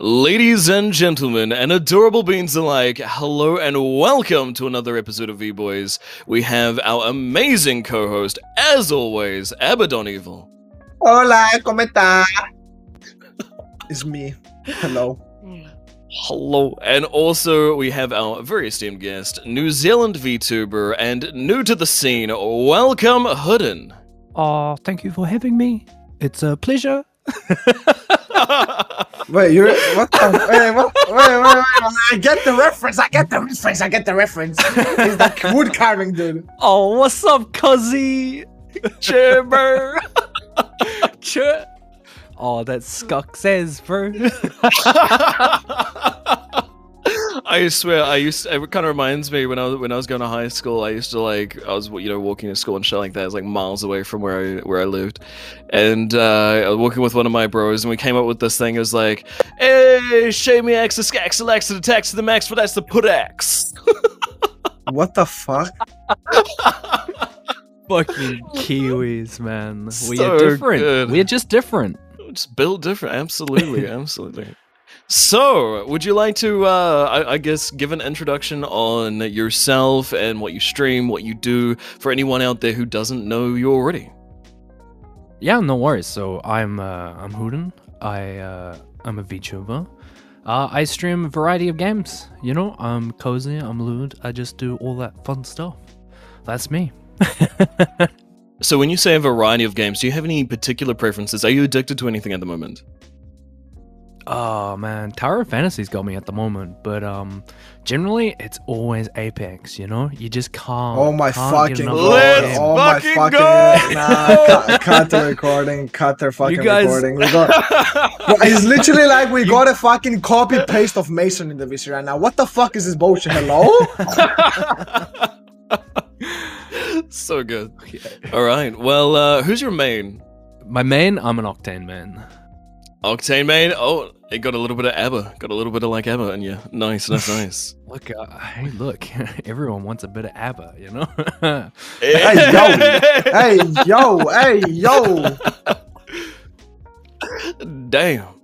Ladies and gentlemen, and adorable beings alike, hello and welcome to another episode of VBois. We have our amazing co-host, as always, Abaddon Evil. Hola, ¿cómo está? It's me. Hello. Hello. And also, we have our very esteemed guest, New Zealand VTuber and new to the scene, welcome Hoodin. Oh, ah, thank you for having me. It's a pleasure. Wait, you're what? The, wait, what? Wait, wait, wait! I get the reference. I get the reference. I get the reference. He's that wood carving dude. Oh, what's up, cuzzy? Chimber. Ch- oh, that Skuck says, bro. I swear, I used. It kind of reminds me when I was when I was going to high school. I used to like I was you know walking to school and shit like that. It was like miles away from where I where I lived, and uh, I was walking with one of my bros, and we came up with this thing. It was like, "Hey, show me X, the skax, the lax, the tax, the max, but that's the put X." What the fuck? Fucking Kiwis, man. we So are different. good. We're just different. Just built different, absolutely, absolutely. So, would you like to, uh, I, I guess, give an introduction on yourself and what you stream, what you do, for anyone out there who doesn't know you already? Yeah, no worries. So I'm uh, I'm Hoodin. I uh, I'm a VTuber. Uh, I stream a variety of games. You know, I'm cozy. I'm lewd. I just do all that fun stuff. That's me. So, when you say a variety of games, do you have any particular preferences? Are you addicted to anything at the moment? Oh man, Tower of Fantasy's got me at the moment, but um, generally it's always Apex. You know, you just can't. Oh my can't fucking enough of god! that Let's game. Oh my fucking fucking go! nah! Cut, cut the recording. Cut the fucking guys- recording. We got. Well, it's literally like we got a fucking copy paste of Mason in the VC right now. What the fuck is this bullshit? Hello? so good. All right. Well, uh, who's your main? My main, I'm an Octane man. Octane main? Oh, it got a little bit of ABBA. Got a little bit of like ABBA in you. Nice, nice, nice. Look, uh, hey, look, everyone wants a bit of ABBA, you know. Hey, yo. hey yo! Hey yo! Damn.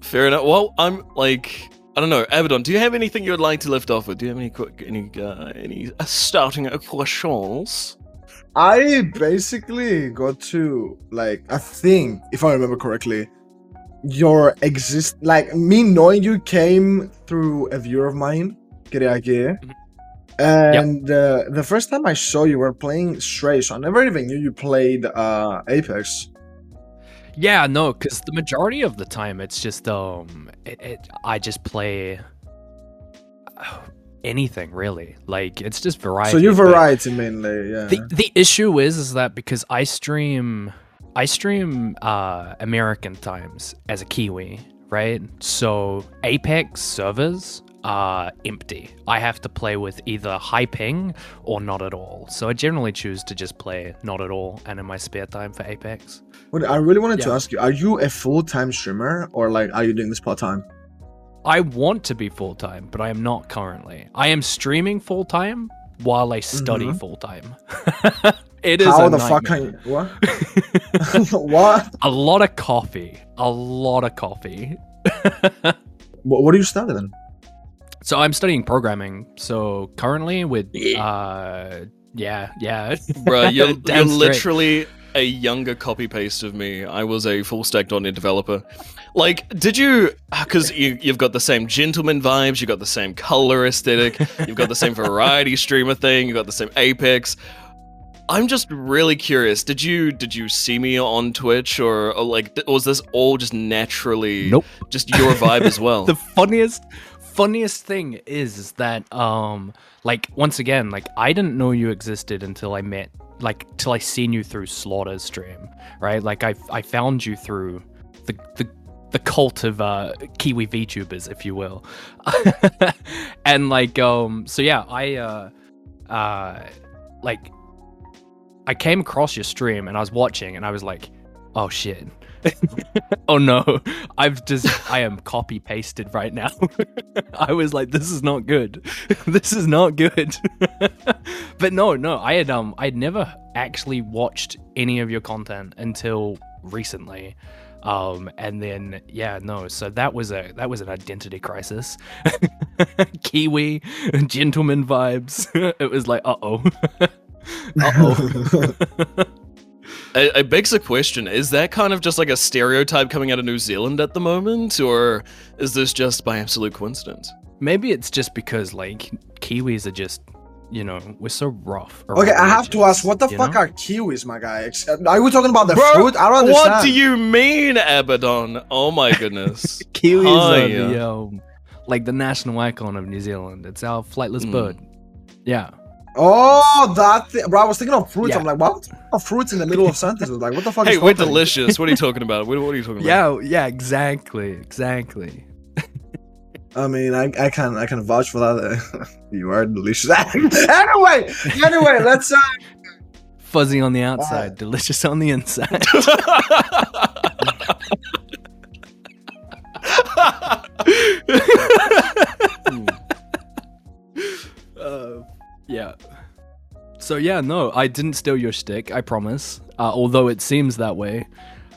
Fair enough. Well, I'm like, I don't know, Abaddon. Do you have anything you'd like to lift off with? Do you have any quick, any, uh, any uh, starting questions? I basically got to like I think if I remember correctly, your exist like me knowing you came through a viewer of mine, Kiriaki. And uh, the first time I saw you were playing Stray, so I never even knew you played uh, Apex. yeah, no, because the majority of the time it's just um, it, it I just play anything really. Like it's just variety. so you variety mainly, yeah. The the issue is is that because I stream I stream uh American times as a Kiwi, right? So Apex servers are empty. I have to play with either high ping or not at all. So I generally choose to just play not at all and in my spare time for Apex. What I really wanted to ask you: Are you a full time streamer or like are you doing this part time? I want to be full time, but I am not currently. I am streaming full time while I study Mhm. full time. it is How a the fuck nightmare. can you what? what? A lot of coffee. A lot of coffee. What, what do you studying? then? So I'm studying programming. So currently with uh yeah, yeah. Bruh, you're, you're literally a younger copy paste of me. I was a full stack .NET developer. Like, did you? Because you, you've got the same gentleman vibes, you've got the same color aesthetic, you've got the same variety streamer thing, you've got the same Apex. I'm just really curious. Did you did you see me on Twitch or, or like th- was this all just naturally Nope. just your vibe as well? the funniest funniest thing is, is that um like once again, like I didn't know you existed until I met like till I seen you through Slaughter's stream, right? Like I I found you through the the the cult of uh, Kiwi VTubers, if you will, and like um, so yeah, I uh, uh, like I came across your stream and I was watching and I was like, oh shit, oh no, I've just I am copy pasted right now. I was like, this is not good. this is not good. but no, no, I had um I had never actually watched any of your content until recently. Um, and then yeah, no, so that was a that was an identity crisis. Kiwi, gentleman vibes. it was like, uh oh, oh. It, it begs the question: Is that kind of just like a stereotype coming out of New Zealand at the moment, or is this just by absolute coincidence? Maybe it's just because like Kiwis are just, you know, we're so rough. Okay, I have to ask, what the fuck know? are kiwis, my guy? Are we talking about the Bro, fruit? I don't understand. What do you mean, Abaddon? Oh my goodness! Kiwis Hi, are yeah. the um, like the national icon of New Zealand. It's our flightless Mm. bird. Yeah. Oh, that thing. Bro, I was thinking of fruits. Yeah. I'm like, what? Fruits in the middle of sentences. Like, what the fuck hey, is we're delicious. What are you talking about? What, what are you talking about? Yeah, yeah, exactly, exactly. I mean, I, I can I can vouch for that. you are delicious. anyway, anyway, let's uh, Fuzzy on the outside, delicious on the inside. uh, yeah. So yeah, no, I didn't steal your stick. I promise. Uh, although it seems that way.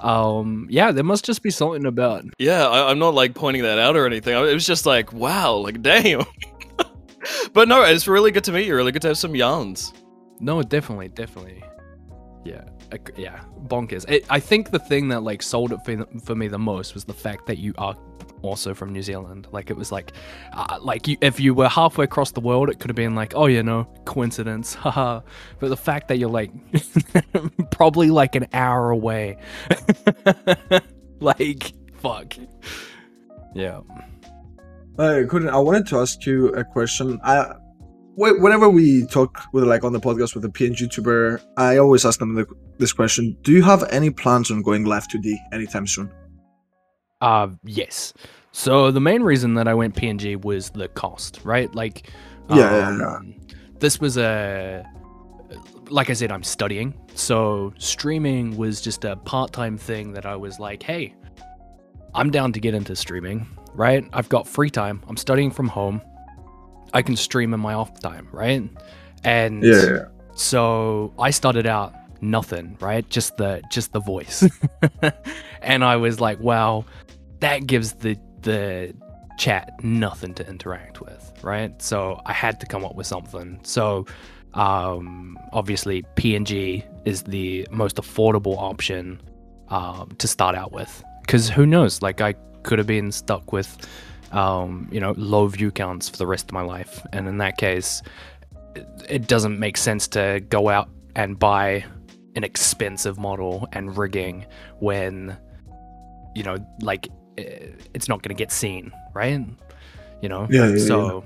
Um, yeah, there must just be something about. Yeah, I, I'm not like pointing that out or anything. It was just like, wow, like damn. but no, it's really good to meet you. Really good to have some yarns. No, definitely, definitely. Yeah, yeah, bonkers. It, I think the thing that like sold it for, for me the most was the fact that you are also from New Zealand. Like it was like, uh, like you, if you were halfway across the world, it could have been like, oh, you know, coincidence, haha. But the fact that you're like probably like an hour away, like fuck. Yeah. I couldn't. I wanted to ask you a question. I whenever we talk with like on the podcast with a PNG YouTuber, I always ask them the, this question: Do you have any plans on going live 2D anytime soon? Uh yes. So the main reason that I went PNG was the cost, right? Like Yeah, yeah, yeah. um, this was a like I said I'm studying. So streaming was just a part-time thing that I was like, "Hey, I'm down to get into streaming." Right? I've got free time. I'm studying from home. I can stream in my off time, right? And yeah. so I started out nothing, right? Just the just the voice. and I was like, wow, that gives the the chat nothing to interact with, right? So I had to come up with something. So um obviously PNG is the most affordable option um to start out with. Cause who knows? Like I could have been stuck with um, you know, low view counts for the rest of my life. And in that case, it- it doesn't make sense to go out and buy an expensive model and rigging when you know like eh, it's not going to get seen right you know Yeah, yeah, so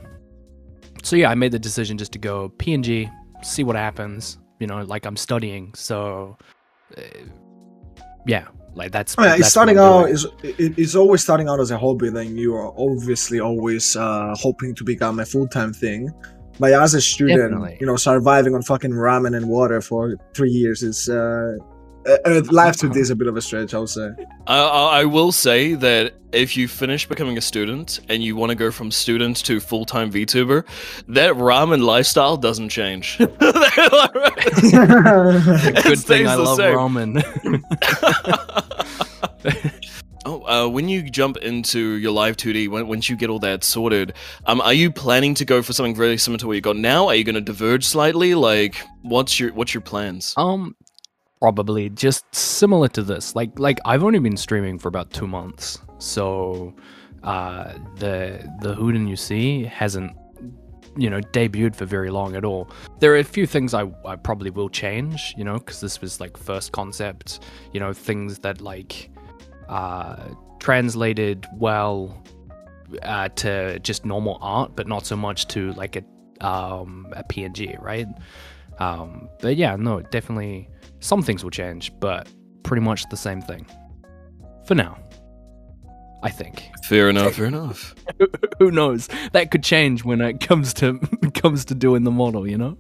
so yeah i made the decision just to go png see what happens you know like i'm studying so uh, yeah like that's, Oh, yeah, that's starting out is it, it's always starting out as a hobby. Then you are obviously always uh, hoping to become a full time thing. But as a student, Definitely. you know, surviving on fucking ramen and water for three years is uh, uh, uh, life to this a bit of a stretch. I would say. I, I I will say that if you finish becoming a student and you want to go from student to full time VTuber, that ramen lifestyle doesn't change. good thing i love same. ramen Oh, uh, when you jump into your live 2D, when, once you get all that sorted, um, are you planning to go for something very similar to what you got now? Are you going to diverge slightly? Like, what's your what's your plans? Um, probably just similar to this. Like, like I've only been streaming for about two months, so uh, the the Hoodin you see hasn't, you know, debuted for very long at all. There are a few things I I probably will change, you know, because this was like first concept, you know, things that like uh translated well uh, to just normal art, but not so much to like a um a PNG, right? Um, but yeah, no, definitely some things will change, but pretty much the same thing for now. I think. Fair enough. Fair enough. Who knows? That could change when it comes to comes to doing the model, you know.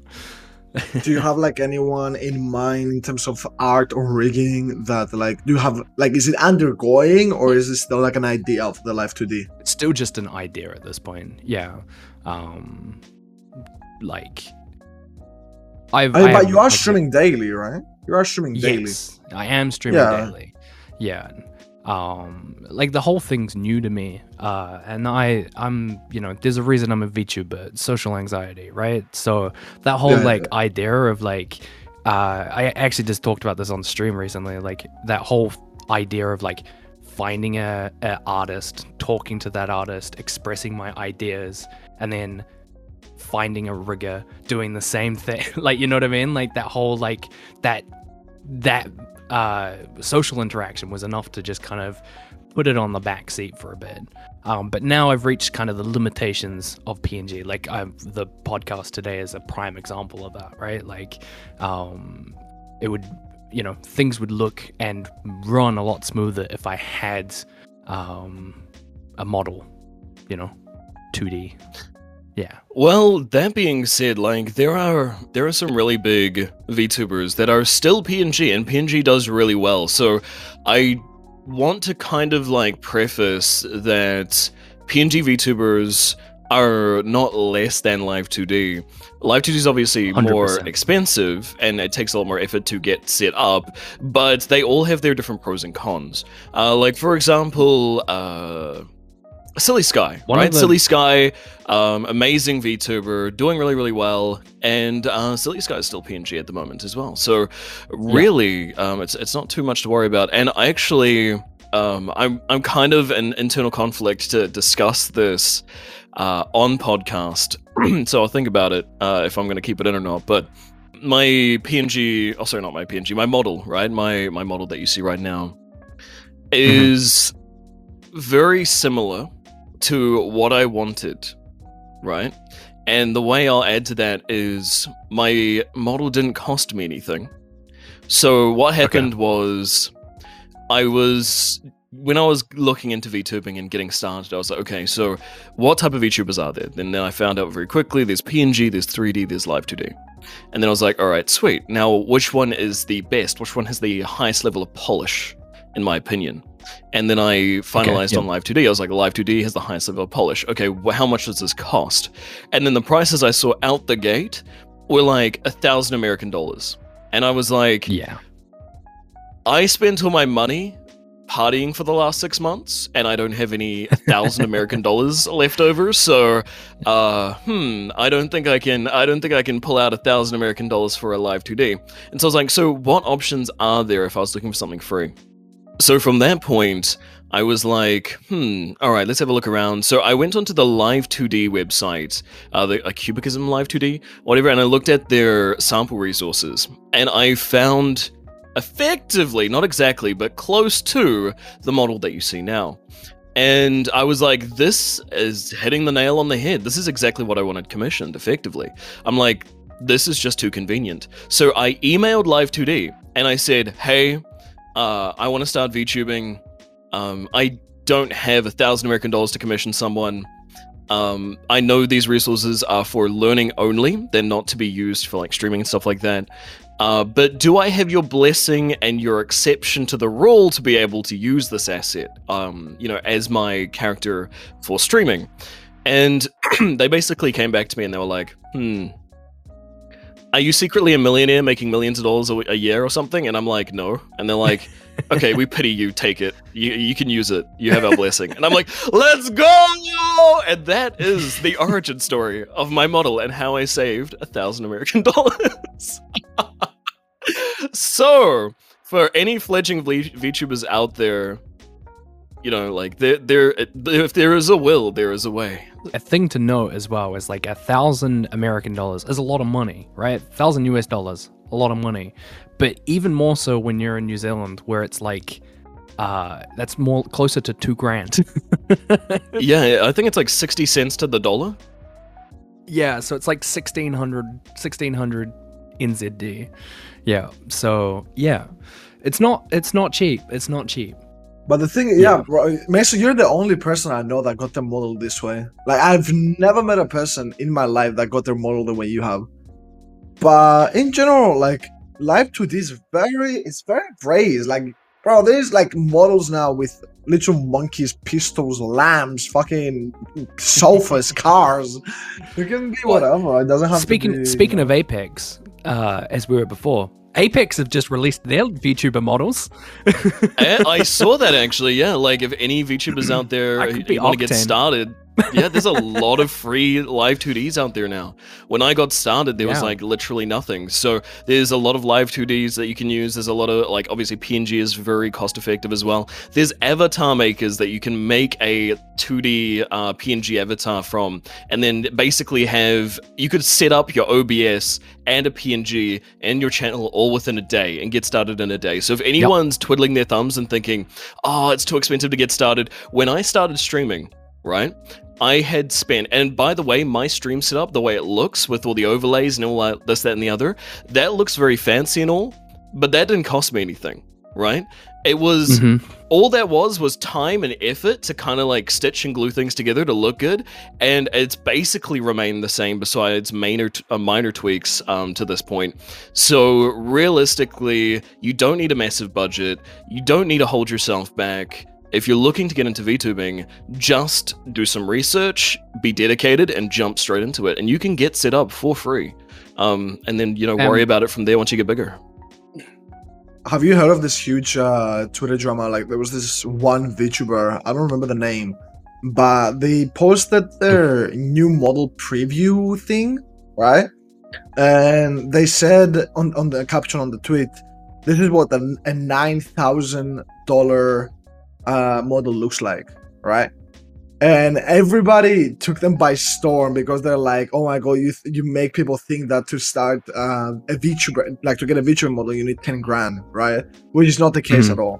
do you have like anyone in mind in terms of art or rigging that like do you have like is it undergoing or is it still like an idea of the live 2D? It's still just an idea at this point. Yeah. Um, like. I've, I I but you are streaming daily, right? You are streaming daily. Yes, I am streaming Yeah. daily. Yeah. Um like the whole thing's new to me uh and i i'm you know there's a reason i'm a vtuber social anxiety right? So that whole Yeah, yeah, like idea of like uh i actually just talked about this on stream recently like that whole idea of like finding a, a artist talking to that artist expressing my ideas and then finding a rigger doing the same thing. Like you know what i mean? Like that whole like that that uh social interaction was enough to just kind of put it on the back seat for a bit. Um but now i've reached kind of the limitations of png like i the podcast today is a prime example of that right? Like um it would you know things would look and run a lot smoother if i had um a model you know 2d yeah Well, that being said, like there are there are some really big VTubers that are still PNG, and PNG does really well. So I want to kind of like preface that PNG VTubers are not less than Live 2D. Live 2D is obviously more 100%. expensive and it takes a lot more effort to get set up, but they all have their different pros and cons. Uh, like for example, uh, Silly Sky, One right? Silly Sky, um, amazing VTuber, doing really, really well, and uh, Silly Sky is still PNG at the moment as well. So, really, um, it's it's not too much to worry about. And I actually, um, I'm I'm kind of an internal conflict to discuss this uh, on podcast. so I'll think about it uh, if I'm going to keep it in or not. But my PNG, oh sorry, not my PNG, my model, right? My my model that you see right now is very similar to what I wanted, right? And the way I'll add to that is my model didn't cost me anything. So what happened was I was when I was looking into VTubing and getting started, I was like, okay, so what type of VTubers are there? And then I found out very quickly there's PNG, there's 3D, there's Live 2D. And then I was like, all right, sweet. Now, which one is the best? Which one has the highest level of polish, in my opinion? And then I finalized yeah. on Live 2D. I was like, Live 2D has the highest level of polish. Okay, wh- how much does this cost? And then the prices I saw out the gate were like a thousand American dollars. And I was like, yeah I spent all my money partying for the last six months, and I don't have any thousand American dollars left over. So, uh, hmm, I don't think I can. I don't think I can pull out a thousand American dollars for a live 2D. And so I was like, so what options are there if I was looking for something free? So from that point, I was like, hmm, all right, let's have a look around. So I went onto the Live 2D website, uh, the a Cubism Live 2D, whatever, and I looked at their sample resources, and I found effectively, not exactly, but close to the model that you see now. And I was like, this is hitting the nail on the head. This is exactly what I wanted commissioned, effectively. I'm like, this is just too convenient. So I emailed Live 2D and I said, hey, uh, I want to start VTubing. Um, I don't have a thousand American dollars to commission someone. Um, I know these resources are for learning only; they're not to be used for like streaming and stuff like that. Uh, but do I have your blessing and your exception to the rule to be able to use this asset, um, you know, as my character for streaming? And they basically came back to me and they were like, "Hmm, are you secretly a millionaire making millions of dollars a, year or something?" And I'm like, "No." And they're like, "Okay, we pity you. Take it. You you can use it. You have our blessing." And I'm like, "Let's go!" And that is the origin story of my model and how I saved a thousand American dollars. so, for any fledgling v- VTubers out there, you know, like there, there, if there is a will, there is a way. a thing to note as well is like a thousand American dollars is a lot of money, right? thousand US dollars, a lot of money. But even more so when you're in New Zealand, where it's like, uh, that's more closer to two grand. Yeah, I think it's like sixty cents to the dollar. yeah, so it's like 1600, 1600 NZD. Yeah, so yeah, it's not, it's not cheap. It's not cheap. But the thing, yeah, bro, Mason, you're the only person I know that got their model this way. Like, I've never met a person in my life that got their model the way you have. But in general, like, Live 2D is very, it's very praised. Like, bro, there's like models now with little monkeys, pistols, lambs, fucking sofas, cars. It can be whatever. It doesn't have Speaking to be, speaking you of Apex, uh, as we were before, Apex have just released their VTuber models. Eh, I saw that actually. Yeah, like if any VTubers out there I want to get started, yeah, there's a lot of free live 2Ds out there now. When I got started, there was like literally nothing. So there's a lot of live 2Ds that you can use. There's a lot of like obviously PNG is very cost effective as well. There's avatar makers that you can make a 2D uh, PNG avatar from, and then basically have you could set up your OBS and a PNG and your channel all within a day and get started in a day. So if anyone's twiddling their thumbs and thinking, "Oh, it's too expensive to get started," when I started streaming, right? I had spent, and by the way, my stream setup, the way it looks with all the overlays and all that, this, that, and the other, that looks very fancy and all, but that didn't cost me anything, right? It was Mhm. all that was was time and effort to kind of like stitch and glue things together to look good, and it's basically remained the same besides minor uh, minor tweaks um, to this point. So realistically, you don't need a massive budget. You don't need to hold yourself back. If you're looking to get into VTubing, just do some research, be dedicated, and jump straight into it. And you can get set up for free. Um, and then, you know, worry Um, about it from there once you get bigger. Have you heard of this huge uh, Twitter drama? Like there was this one VTuber, I don't remember the name, but they posted their new model preview thing, right? And they said on, on the caption on the tweet, this is what a, a nine thousand dollar uh, model looks like, right? And everybody took them by storm because they're like, "Oh my god, you th- you make people think that to start uh, a VTuber, like to get a VTuber model, you need ten grand, right?" Which is not the case Mhm. at all.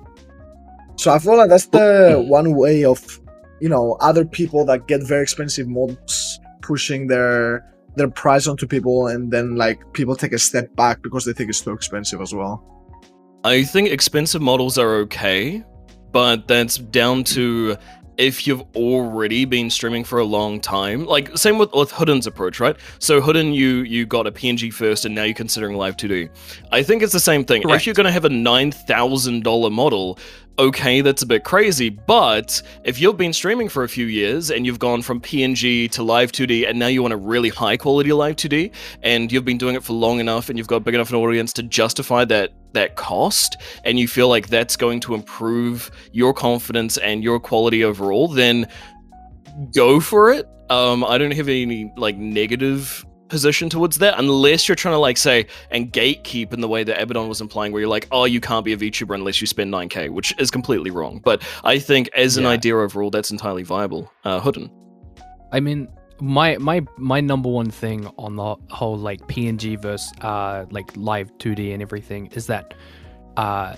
So I feel like that's the one way of, you know, other people that get very expensive models pushing their their price onto people, and then like people take a step back because they think it's too expensive as well. I think expensive models are okay, but that's down to if you've already been streaming for a long time. Like same with, with Hoodin's approach, right? So Hoodin, you you got a PNG first, and now you're considering live 2D. I think it's the same thing. If you're going to have a nine thousand dollar model. Okay, that's a bit crazy, but if you've been streaming for a few years and you've gone from PNG to live 2D and now you want a really high quality live 2D and you've been doing it for long enough and you've got big enough an audience to justify that that cost and you feel like that's going to improve your confidence and your quality overall, then go for it. Um, I don't have any like negative position towards that unless you're trying to like say and gatekeep in the way that Abaddon was implying where you're like, oh, you can't be a VTuber unless you spend 9k, which is completely wrong. But I think as an Yeah. idea overall, that's entirely viable. Uh, Hoodin. I mean, my my my number one thing on the whole like PNG versus uh like live 2D and everything is that uh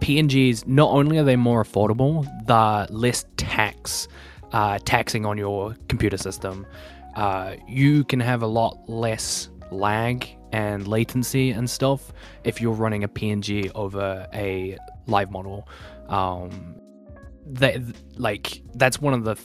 PNGs not only are they more affordable, the less tax uh taxing on your computer system. Uh you can have a lot less lag and latency and stuff if you're running a PNG over a live model. Um that like that's one of the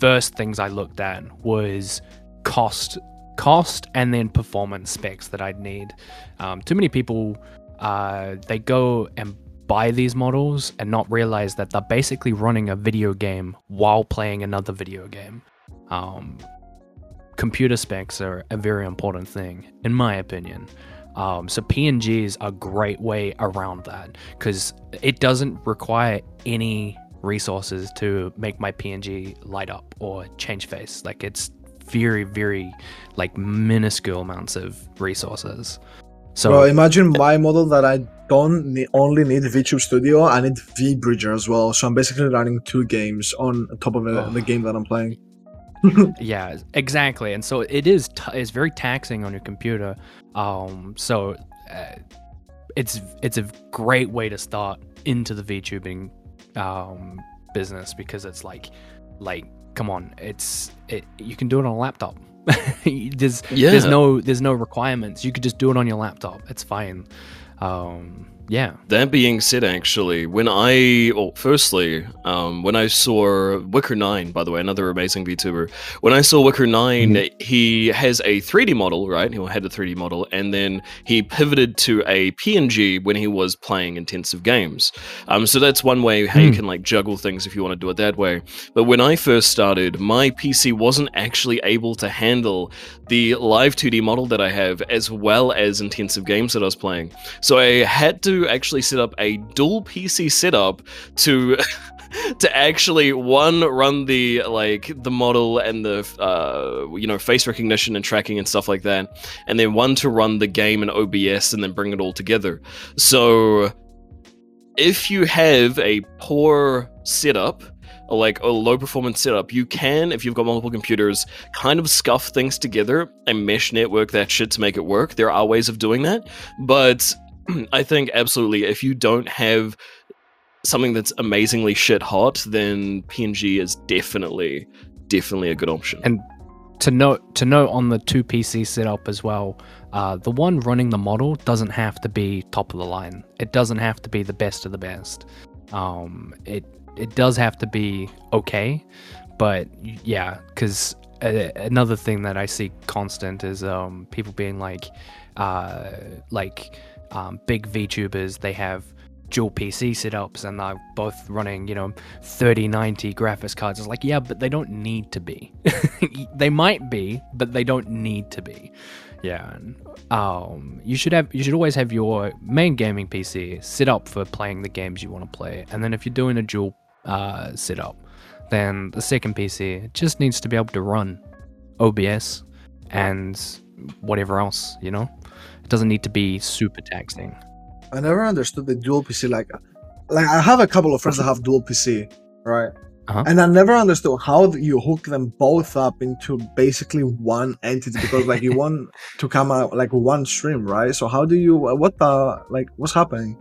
first things I looked at was cost cost and then performance specs that I'd need. Um, too many people uh, they go and buy these models and not realize that they're basically running a video game while playing another video game. Um, computer specs are a very important thing, in my opinion. Um, so PNG is a great way around that because it doesn't require any resources to make my PNG light up or change face. Like it's very, very like minuscule amounts of resources. So imagine my model that I don't need, only need VTube Studio, I need VBridger as well. So I'm basically running two games on top of Oh. the game that I'm playing. yeah, exactly. And so it is t- it's very taxing on your computer. Um, so uh, it's it's a great way to start into the VTubing um, business because it's like like come on, it's it you can do it on a laptop. there's Yeah. there's no there's no requirements. You could just do it on your laptop. It's fine. Um, yeah. That being said, actually, when I, well, firstly, um, when I saw Wicker Nine, by the way, another amazing VTuber, when I saw Wicker 9 Mhm. he has a 3D model, right? He had a 3D model, and then he pivoted to a PNG when he was playing intensive games. Um, so that's one way how you Hmm. can like juggle things if you want to do it that way. But when I first started, my PC wasn't actually able to handle the live 2D model that I have, as well as intensive games that I was playing. So I had to actually set up a dual PC setup to to actually one run the like the model and the uh, you know face recognition and tracking and stuff like that, and then one to run the game and OBS and then bring it all together. So if you have a poor setup like a low performance setup, you can, if you've got multiple computers, kind of scuff things together and mesh network that shit to make it work. There are ways of doing that, but I think absolutely if you don't have something that's amazingly shit hot, then PNG is definitely definitely a good option. And to note to note on the two PC setup as well, uh, the one running the model doesn't have to be top of the line. It doesn't have to be the best of the best. Um, it it does have to be okay, but yeah, because another thing that I see constant is um, people being like, uh, like um, big VTubers. They have dual PC setups and they're both running, you know, 3090 graphics cards. It's like, yeah, but they don't need to be. they might be, but they don't need to be. Yeah. Um, you should have you should always have your main gaming PC set up for playing the games you want to play. And then if you're doing a dual uh, setup, then the second PC just needs to be able to run OBS and whatever else, you know? It doesn't need to be super taxing. I never understood the dual PC. Like, like I have a couple of friends that have dual PC, right? Uh-huh. And I never understood how you hook them both up into basically one entity because, like, you want to come out like one stream, right? So how do you? What the like? What's happening?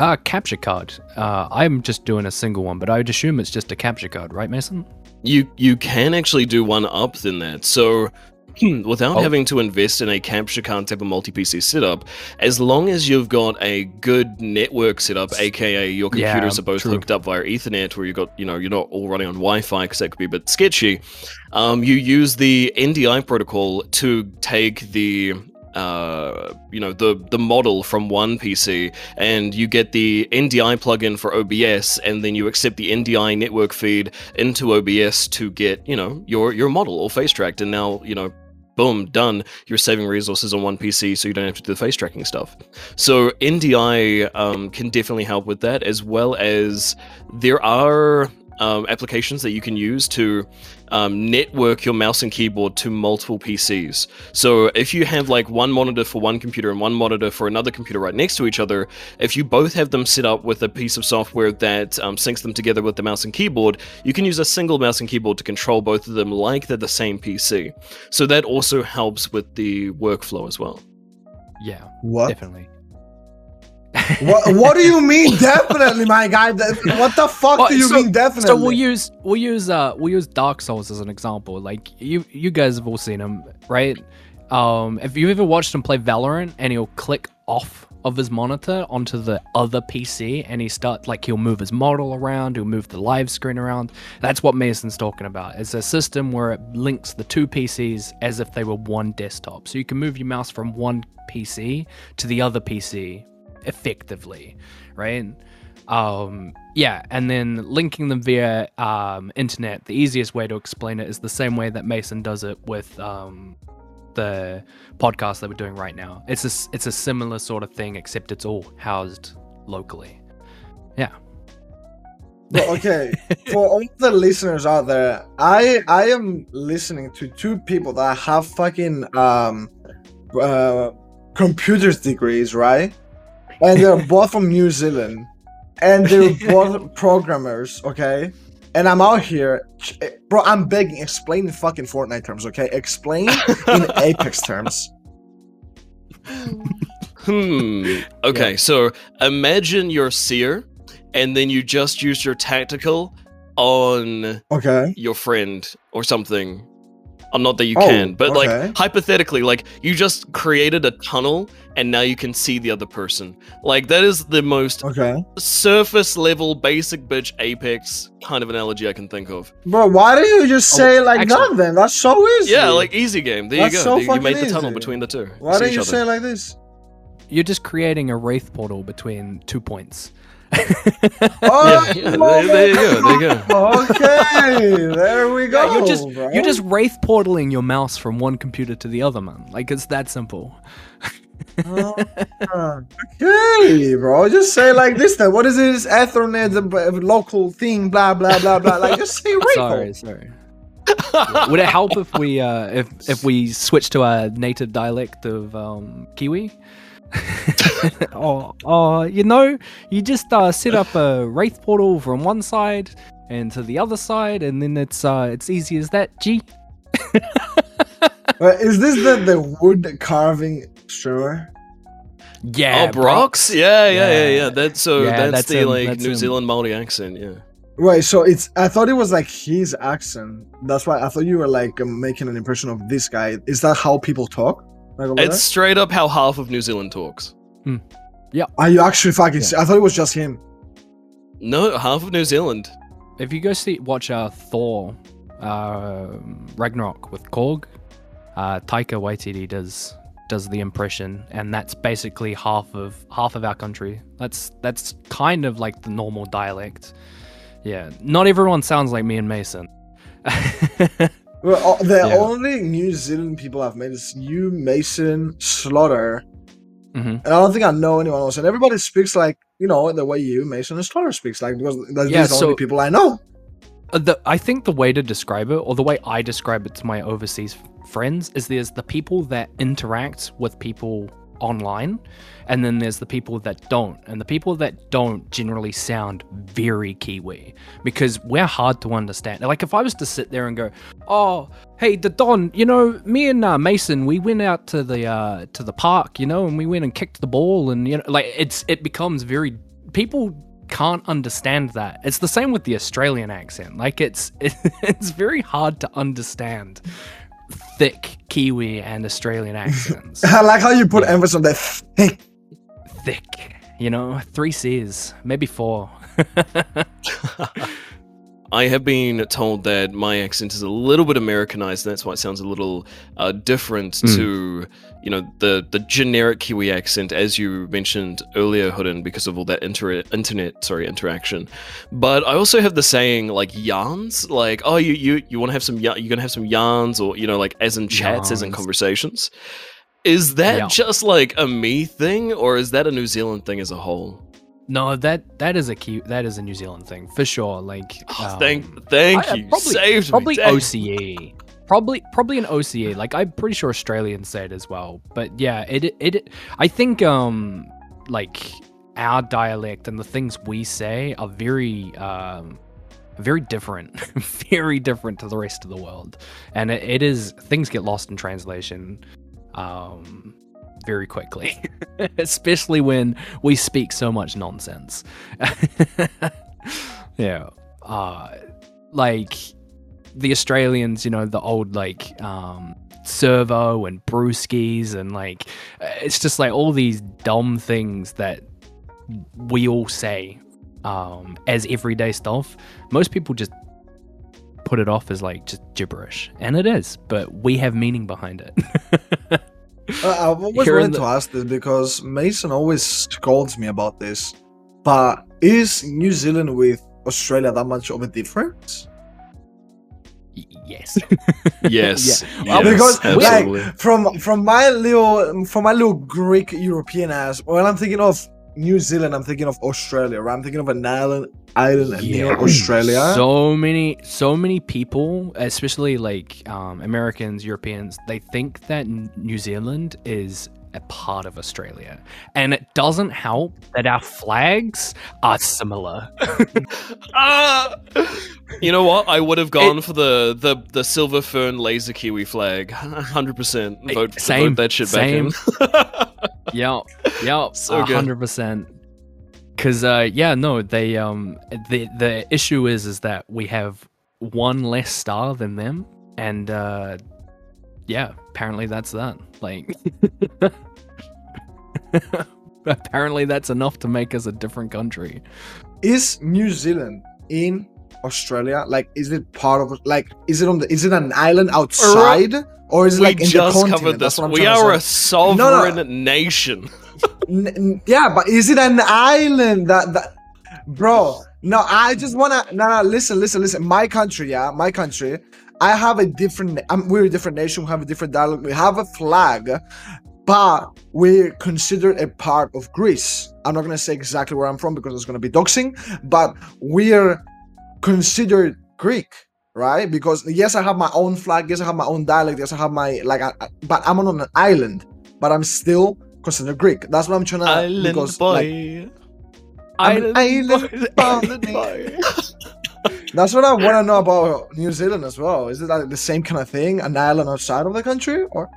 Uh, capture card. Uh, I'm just doing a single one, but I would assume it's just a capture card, right, Mason? You you can actually do one up than that. So without Oh. having to invest in a capture card type of multi PC setup, as long as you've got a good network setup, aka your Yeah, computers are both true. hooked up via Ethernet, or you've got you know you're not all running on Wi-Fi because that could be a bit sketchy. Um, you use the NDI protocol to take the uh, you know the the model from one PC, and you get the NDI plugin for OBS, and then you accept the NDI network feed into OBS to get you know your your model all face tracked, and now you know. Boom, done. You're saving resources on one PC, so you don't have to do the face tracking stuff. So NDI um, can definitely help with that, as well as there are um, applications that you can use to um, network your mouse and keyboard to multiple PCs. So if you have like one monitor for one computer and one monitor for another computer right next to each other, if you both have them set up with a piece of software that um, syncs them together with the mouse and keyboard, you can use a single mouse and keyboard to control both of them like they're the same PC. So that also helps with the workflow as well. Yeah, What? definitely. What? What do you mean? Definitely, my guy. What the fuck Well, do you so- mean? Definitely. So we'll use we'll use uh we'll use Dark Souls as an example. Like you you guys have all seen him, right? Um, if you've ever watched him play Valorant and he'll click off of his monitor onto the other PC and he start like he'll move his model around, he'll move the live screen around. That's what Mason's talking about. It's a system where it links the two PCs as if they were one desktop. So you can move your mouse from one PC to the other PC effectively, right? Um, yeah, and then linking them via um, internet. The easiest way to explain it is the same way that Mason does it with um, the podcast that we're doing right now. It's a, it's a similar sort of thing, except it's all housed locally. Yeah. Well, okay, for all the listeners out there, I I am listening to two people that have fucking um uh computers degrees, right? And they're both from New Zealand, and they're both programmers, okay? And I'm out here, bro. I'm begging, explain in fucking Fortnite terms, okay? Explain in Apex terms. Hmm. Okay, so imagine you're Seer, and then you just use your tactical on Okay. your friend or something. Uh, not that you Oh, can, but okay. like hypothetically, like you just created a tunnel and now you can see the other person. Like that is the most Okay. surface level, basic bitch apex kind of analogy I can think of. Bro, why do you just Oh, say it like actually- that then? That's so easy. Yeah, like easy game. There That's you go. so You- you made fucking the tunnel between the two. Why See don't you other. say it like this? You're just creating a wraith portal between two points. Oh, yeah, there- there you go, there you go. okay, there we go. Yeah, you're just bro. you're just wraith portaling your mouse from one computer to the other, man. Like it's that simple. Ah, okay, bro. Just say like this then. What is this Ethernet local thing? Blah blah blah blah. Like just say. Sorry, sorry. Would it help if we uh, if if we switch to our native dialect of um, Kiwi? or, or you know, you just uh, set up a wraith portal from one side and to the other side, and then it's uh, it's easy as that. G. Is this the the wood carving streamer? Yeah, oh, Brox? Yeah, yeah, yeah, Yeah. yeah. That's so. Yeah, that's, that's the him, like that's New him. Zealand Maori accent. Yeah. Right. So it's. I thought it was like his accent. That's why I thought you were like um, making an impression of this guy. Is that how people talk? Like over It's straight up how half of New Zealand talks. Yeah. Are you actually fucking? Yeah. I thought it was just him. No, half of New Zealand. If you go see watch uh, Thor, uh, Ragnarok with Korg, uh, Taika Waititi does does the impression, and that's basically half of half of our country. That's that's kind of like the normal dialect. Yeah, not everyone sounds like me and Mason. Well, uh, the Yeah. only New Zealand people I've met is you, Mason, Slaughter, hmm and I don't think I know anyone else. And everybody speaks like you know the way you, Mason, and Slaughter speaks like because that's Yeah, these are the so- only people I know. Uh, The, I think the way to describe it, or the way I describe it to my overseas friends, is there's the people that interact with people online, and then there's the people that don't. And the people that don't generally sound very Kiwi because we're hard to understand. Like if I was to sit there and go, "Oh, hey, the Don, you know, me and uh, Mason, we went out to the uh, to the park, you know, and we went and kicked the ball, and you know, like it's it becomes very people can't understand that. It's the same with the Australian accent. Like it's it's very hard to understand thick Kiwi and Australian accents. I like how you put Yeah. emphasis on that. thick. thick, you know, three C's, maybe four. I have been told that my accent is a little bit Americanized. And that's why it sounds a little uh, different Mm. to, you know, the the generic Kiwi accent, as you mentioned earlier, Hoodin, because of all that inter- internet, sorry, interaction. But I also have the saying like yarns, like oh, you you you want to have some you're gonna have some yarns, or you know, like as in chats, as in conversations. Is that Yeah. just like a me thing, or is that a New Zealand thing as a whole? No, that that is a Ki- that is a New Zealand thing for sure. Like, Oh, um, thank thank I- I you, probably- saved probably me. OCE. Probably probably an OCA. Like I'm pretty sure Australians say it as well. But yeah, it it I think um like our dialect and the things we say are very um very different very different to the rest of the world and it, it is things get lost in translation um very quickly especially when we speak so much nonsense yeah uh like the Australians, you know, the old like um servo and brewskis and like uh, it's just like all these dumb things that we all say um as everyday stuff. Most people just put it off as like just gibberish, and it is, but we have meaning behind it. Uh, I've always Here wanted the- to ask this because Mason always scolds me about this. But is New Zealand with Australia that much of a difference? Y- yes. Yes, Well, yes, because absolutely. like from from my little from my little Greek European ass, when I'm thinking of New Zealand, I'm thinking of Australia. Right? I'm thinking of an island island near Australia. So many, so many people, especially like um, Americans, Europeans, they think that New Zealand is a part of Australia, and it doesn't help that our flags are similar. Ah! You know what? I would have gone for the, the the silver fern laser kiwi flag. Hundred percent. Vote, Same, vote that shit same. back in. yep, yep, So good. hundred percent. Because uh, yeah, no, they um the the issue is is that we have one less star than them, and uh, yeah, apparently that's that. Like, Apparently, that's enough to make us a different country. Is New Zealand in Australia? Like, is it part of like? Is it on the? Is it an island outside, or is it we like in the just continent? covered That's this. what I'm We trying to are a say. sovereign nation. N- n- yeah, but is it an island that that, bro? No, I just wanna. No, no, listen, listen, listen. My country, yeah, my country. I have a different. Um, we're a different nation. We have a different dialect. We have a flag, but we're considered a part of Greece. I'm not gonna say exactly where I'm from because it's gonna be doxing, but we're considered Greek, right? Because yes, I have my own flag. Yes, I have my own dialect. Yes, I have my like. I, I- but I'm on an island, but I'm still considered Greek. That's what I'm trying to. Island because, boy. like, I'm an island boy. Island boy. That's what I want to know about New Zealand as well. Is it like the same kind of thing, an island outside of the country, or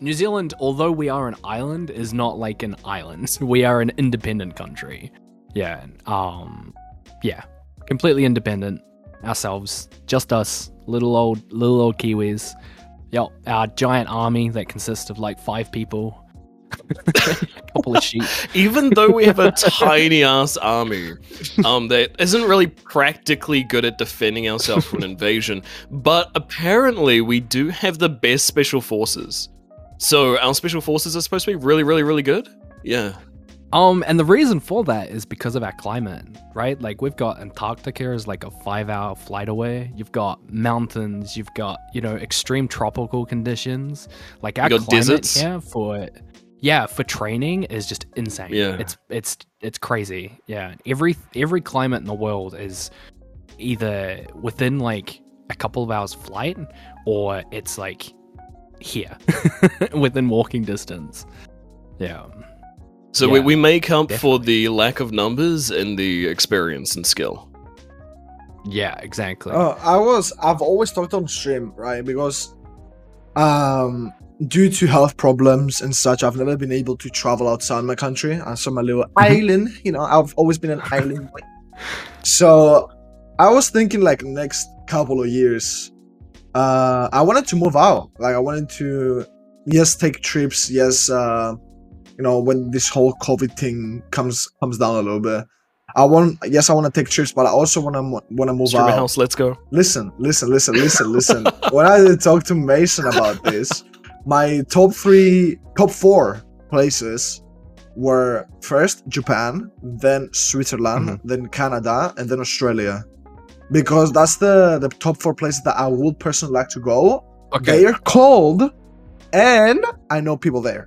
New Zealand, although we are an island, is not like an island. We are an independent country. Yeah. Um. Yeah. Completely independent. Ourselves, just us, little old, little old Kiwis. Yep. Our giant army that consists of like five people. A couple of sheep. Even though we have a tiny ass army, um, that isn't really practically good at defending ourselves from an invasion, but apparently we do have the best special forces. So our special forces are supposed to be really, really, really good. Yeah. Um, and the reason for that is because of our climate, right? Like we've got Antarctica is like a five-hour flight away. You've got mountains. You've got you know extreme tropical conditions. Like our got climate deserts. here for yeah for training is just insane. Yeah. it's it's it's crazy. Yeah, every every climate in the world is either within like a couple of hours flight or it's like here within walking distance. Yeah. So we, Yeah, we make up for the lack of numbers and the experience and skill. Yeah, exactly. Uh, I was I've always talked on stream, right? Because um due to health problems and such, I've never been able to travel outside my country. I'm from a little island, you know, I've always been an island boy. So I was thinking like next couple of years, uh I wanted to move out. Like I wanted to yes take trips, yes uh you know when this whole COVID thing comes comes down a little bit. I want yes I want to take trips, but I also want to want to move Streamer out. House, let's go. Listen, listen, listen, listen, listen. when I talked to Mason about this, my top three, top four places were first Japan, then Switzerland, mm-hmm. then Canada, and then Australia. Because that's the the top four places that I would personally like to go. okay. They are cold, and I know people there.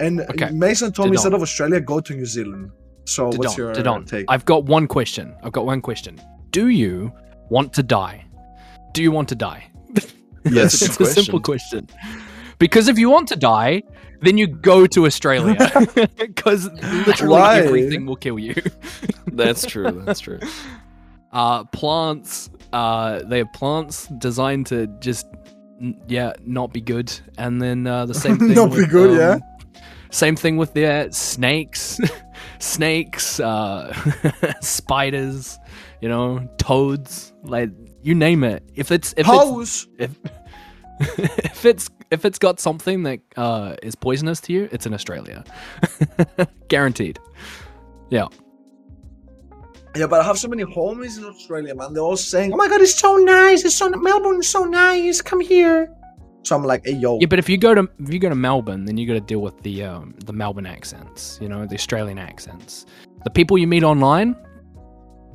And Okay. Mason told me instead of Australia, go to New Zealand. So what's Didon, your Didon, take? I've got one question. I've got one question. Do you want to die? Do you want to die? Yes. it's a simple question. Because if you want to die, then you go to Australia. Because literally Why? everything will kill you. That's true. That's true. uh, plants, uh, they have plants designed to just, n- yeah, not be good. And then uh, the same thing. Not be with, good, yeah? um, Same thing with their snakes, snakes, uh, spiders, you know, toads, like you name it. If it's if it's if if it's if it's got something that uh, is poisonous to you, it's in Australia, guaranteed. Yeah. Yeah, but I have so many homies in Australia, man. They're all saying, "Oh my god, it's so nice! It's so Melbourne is so nice. Come here." So I'm like, "Hey, yo, Yeah, but if you go to if you go to Melbourne, then you got to deal with the um, the Melbourne accents, you know, the Australian accents. The people you meet online,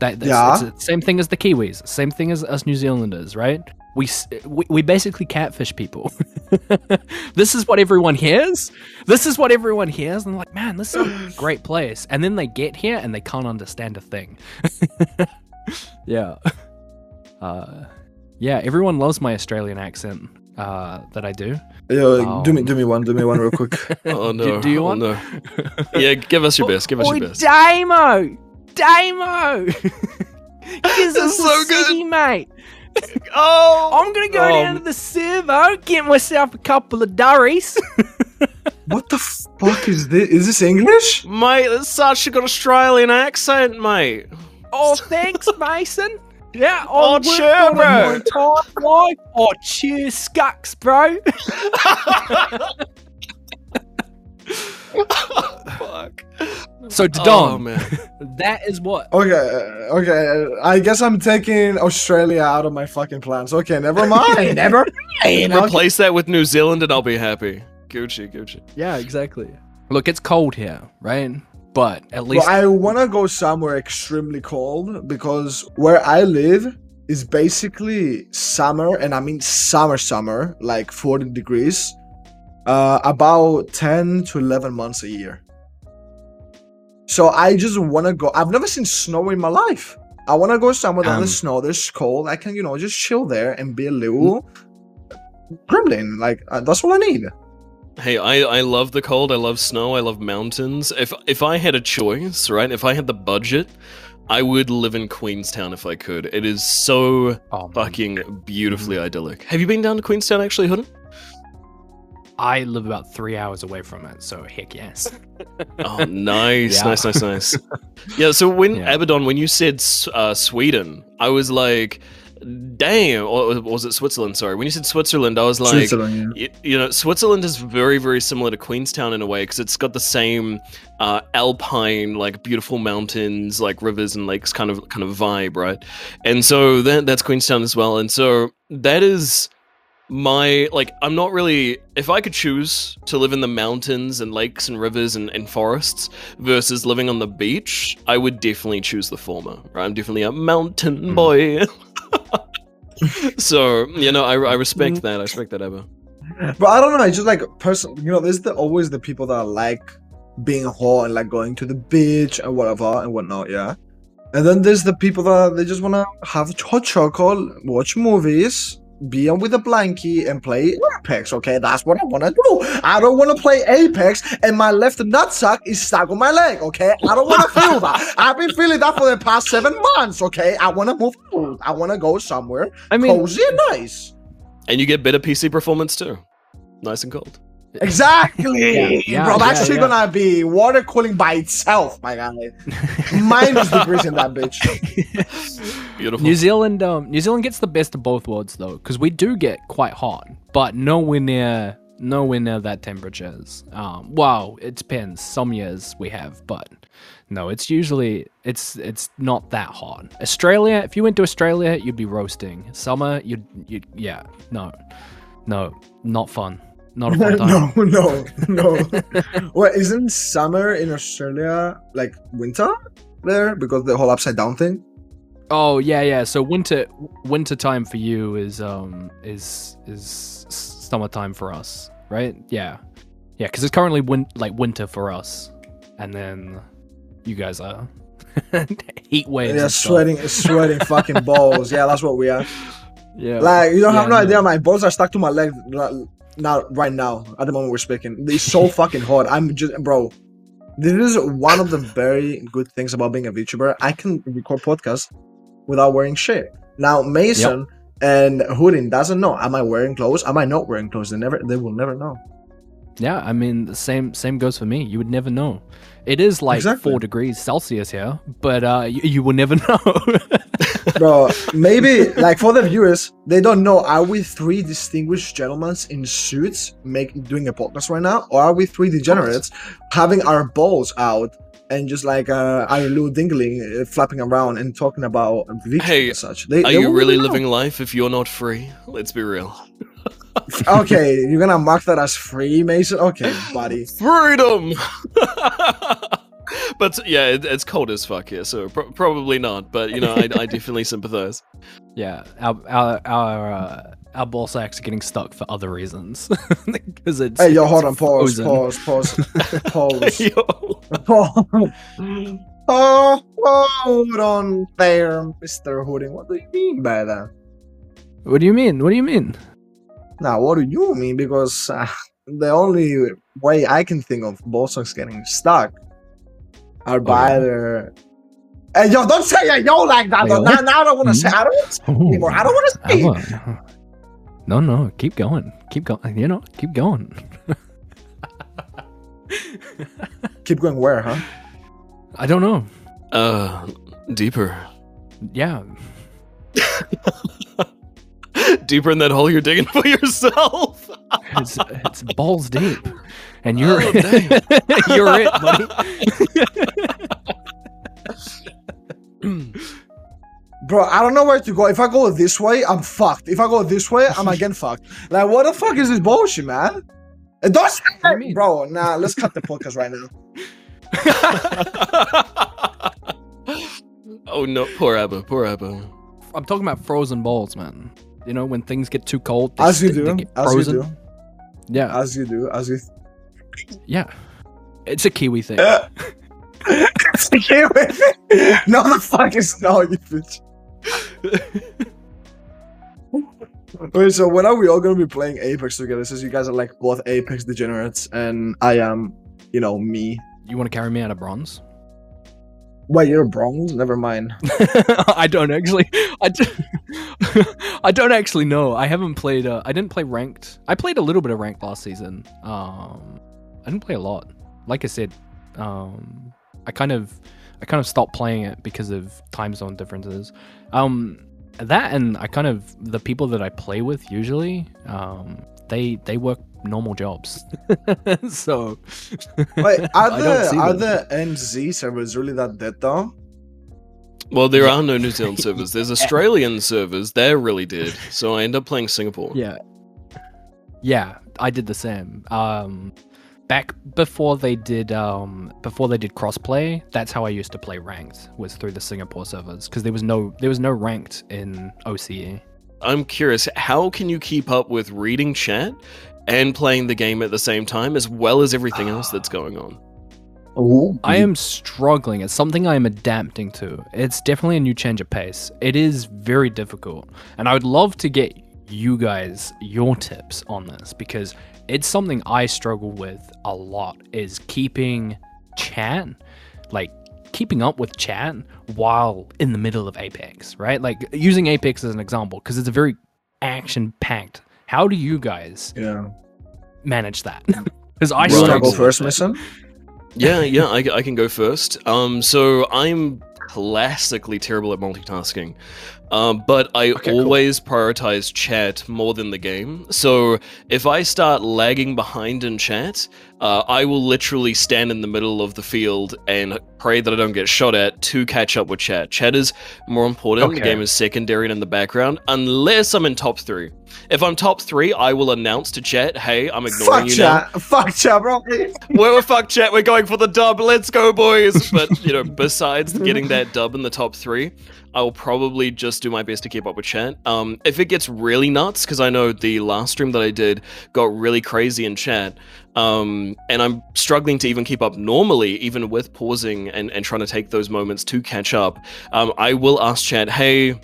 that that's, Yeah. it's the same thing as the Kiwis, same thing as us New Zealanders, right? We we, we basically catfish people. this is what everyone hears. This is what everyone hears, and they're like, man, this is a great place. And then they get here and they can't understand a thing. yeah, uh, yeah. Everyone loves my Australian accent uh, that I do. yo, do me, Um. do me one, do me one real quick." Oh no. do you oh, want? no. Yeah, give us your best. Give us Oi, your best. Damo! Damo! Gives us so good. city, mate. Oh, I'm gonna go Um, down to the servo, get myself a couple of durries. what the fuck is this? Is this English? mate, that's such a good Australian accent, mate. oh, thanks, Mason. Yeah, Oh, worked cheer, bro. life. Oh, cheers, scucks, bro. Fuck. So Oh Dom, man. that is what. Okay, uh, okay. I guess I'm taking Australia out of my fucking plans. Okay, never mind. never mind. Replace that with New Zealand and I'll be happy. Gucci, Gucci. Yeah, exactly. Look, it's cold here, right? But at least Well, I want to go somewhere extremely cold because where I live is basically summer, and I mean summer, summer, like 40 degrees, uh, about 10 to 11 months a year. So I just want to go. I've never seen snow in my life. I want to go somewhere that Um, there's snow, there's cold. I can, you know, just chill there and be a little gremlin. Like, uh, that's all I need. Hey, I, I love the cold. I love snow. I love mountains. If if I had a choice, right? If I had the budget, I would live in Queenstown if I could. It is so oh, fucking beautifully idyllic. Have you been down to Queenstown actually, Hoodin? I live about three hours away from it, so heck yes. Oh, nice, Yeah. nice, nice, nice. Yeah. So when Yeah. Abaddon, when you said uh, Sweden, I was like, damn, or was it Switzerland? Sorry, when you said Switzerland, I was like, Switzerland, y- you know, Switzerland is very, very similar to Queenstown in a way because it's got the same uh, alpine, like beautiful mountains, like rivers and lakes kind of kind of vibe, right? And so that that's Queenstown as well. And so that is my like I'm not really if I could choose to live in the mountains and lakes and rivers and, and forests versus living on the beach, I would definitely choose the former. Right? I'm definitely a mountain Hmm. boy. so you know, I, I respect that. I respect that ever. But I don't know. I just like person. You know, there's the always the people that like being hot and like going to the beach and whatever and whatnot. Yeah. And then there's the people that they just wanna have hot chocolate, watch movies, be on with a blankie, and play Apex. Okay, that's what I wanna do. I don't wanna play Apex, and my left nutsack is stuck on my leg. Okay, I don't wanna feel that. I've been feeling that for the past seven months. Okay, I wanna move. Forward. I wanna go somewhere I mean, cozy and nice. And you get better PC performance too. Nice and cold. Exactly, Yeah, yeah, bro. That's yeah, actually yeah. gonna be water cooling by itself, my guy. Minus degrees in that bitch. Beautiful. New Zealand, um, New Zealand gets the best of both worlds though, because we do get quite hot, but nowhere near, nowhere near that temperatures. Um, wow, it depends. Some years we have, but no, it's usually it's it's not that hot. Australia, if you went to Australia, you'd be roasting. Summer, you'd you would yeah, no, no, not fun, not a fun time. no, no, no. isn't summer in Australia like winter there because the whole upside down thing? Oh yeah, yeah. So winter winter time for you is um is is summertime for us, right? Yeah, yeah. Because it's currently win- like winter for us, and then you guys are heat waves. Yeah, sweating, sweating fucking balls. Yeah, that's what we are. Yeah, Like you don't have no no. idea. My balls are stuck to my leg now, right now. At the moment we're speaking, it's so fucking hot. I'm just, bro. This is one of the very good things about being a VTuber. I can record podcasts without wearing shit. Now Mason and Hoodin doesn't know. Am I wearing clothes? Am I not wearing clothes? They never. They will never know. Yeah. I mean, the same same goes for me. You would never know. It is like Exactly. four degrees Celsius here, but uh, you, you will never know. bro maybe like for the viewers they don't know are we three distinguished gentlemen in suits make doing a podcast right now or are we three degenerates having our balls out and just like uh our little dingling uh, flapping around and talking about VTubers Hey, and such they, Are they you won't really living life if you're not free? Let's be real. Okay you're gonna mark that as free mason okay buddy Freedom! but yeah, it, it's cold as fuck here, so pro- probably not. But you know, I, I definitely sympathize. Yeah, our our our, uh, our ball sacks are getting stuck for other reasons because it's. hey yo hold it's on pause frozen. pause pause pause Yo. oh, hold on there mr Hoodin what do you mean by that What do you mean? What do you mean? Now, what do you mean? Because uh, the only way I can think of ball sacks getting stuck are by yeah? their. Hey, yo, don't say hey, yo like that. Wait. Now, now I don't want to say. I don't want to say anymore. I don't want to speak. Emma. No, no, keep going, keep going. You know, keep going. Keep going where, huh? I don't know. Uh, deeper. Yeah, Deeper in that hole you're digging for yourself. it's it's balls deep. and you're Oh, dang. you're it, buddy. Bro, I don't know where to go. If I go this way, I'm fucked. If I go this way, I'm again fucked. Like, what the fuck is this bullshit, man? And don't say What do mean? bro. Nah, let's cut the podcast right now. oh no, poor Abba, poor Abba. I'm talking about frozen balls, man. You know when things get too cold, they As you do, as you do, Yeah, as you do, as you. yeah. It's a Kiwi thing. It's a kiwi. no, the fuck is no, you bitch. Wait, so when are we all gonna be playing Apex together? Since you guys are like both Apex degenerates, and I am, you know, me. You want to carry me out of bronze? Wait, you're a bronze? Never mind. I don't actually. I, d- I don't actually know. I haven't played. Uh, I didn't play ranked. I played a little bit of ranked last season. Um, I didn't play a lot. Like I said, um, I kind of, I kind of stopped playing it because of time zone differences. Um, that and I kind of the people that I play with usually, um, they they work normal jobs. so Wait, are I the are them. the NZ servers really that dead though? Well, there are no New Zealand servers. There's Australian servers. They're really dead. So I end up playing Singapore. Yeah. Yeah, I did the same. Um back before they did um before they did crossplay, that's how I used to play ranked was through the Singapore servers because there was no there was no ranked in. OCE. I'm curious, how can you keep up with reading chat and playing the game at the same time, as well as everything else that's going on? Oh, I am struggling. It's something I am adapting to. It's definitely a new change of pace. It is very difficult. And I would love to get you guys your tips on this because it's something I struggle with a lot is keeping chat like keeping up with chat while in the middle of Apex, right? Like using Apex as an example because it's a very action packed. How do you guys Yeah. manage that? Because I Right. Struggle go first, it. Mason? Yeah, yeah, I, I can go first. Um, so I'm classically terrible at multitasking, um, but I Okay, cool. always prioritize chat more than the game. So if I start lagging behind in chat, uh, I will literally stand in the middle of the field and pray that I don't get shot at to catch up with chat. Chat is more important. The game is secondary and in the background, unless I'm in top three. If I'm top three, I will announce to chat, "Hey, I'm ignoring Fuck you now." chat. Fuck chat, bro. Well, fuck chat, we're going for the dub. Let's go, boys. But, you know, besides getting that dub in the top three, I'll probably just do my best to keep up with chat. Um, if it gets really nuts, because I know the last stream that I did got really crazy in chat, um, and I'm struggling to even keep up normally, even with pausing and, and trying to take those moments to catch up, um, I will ask chat, hey,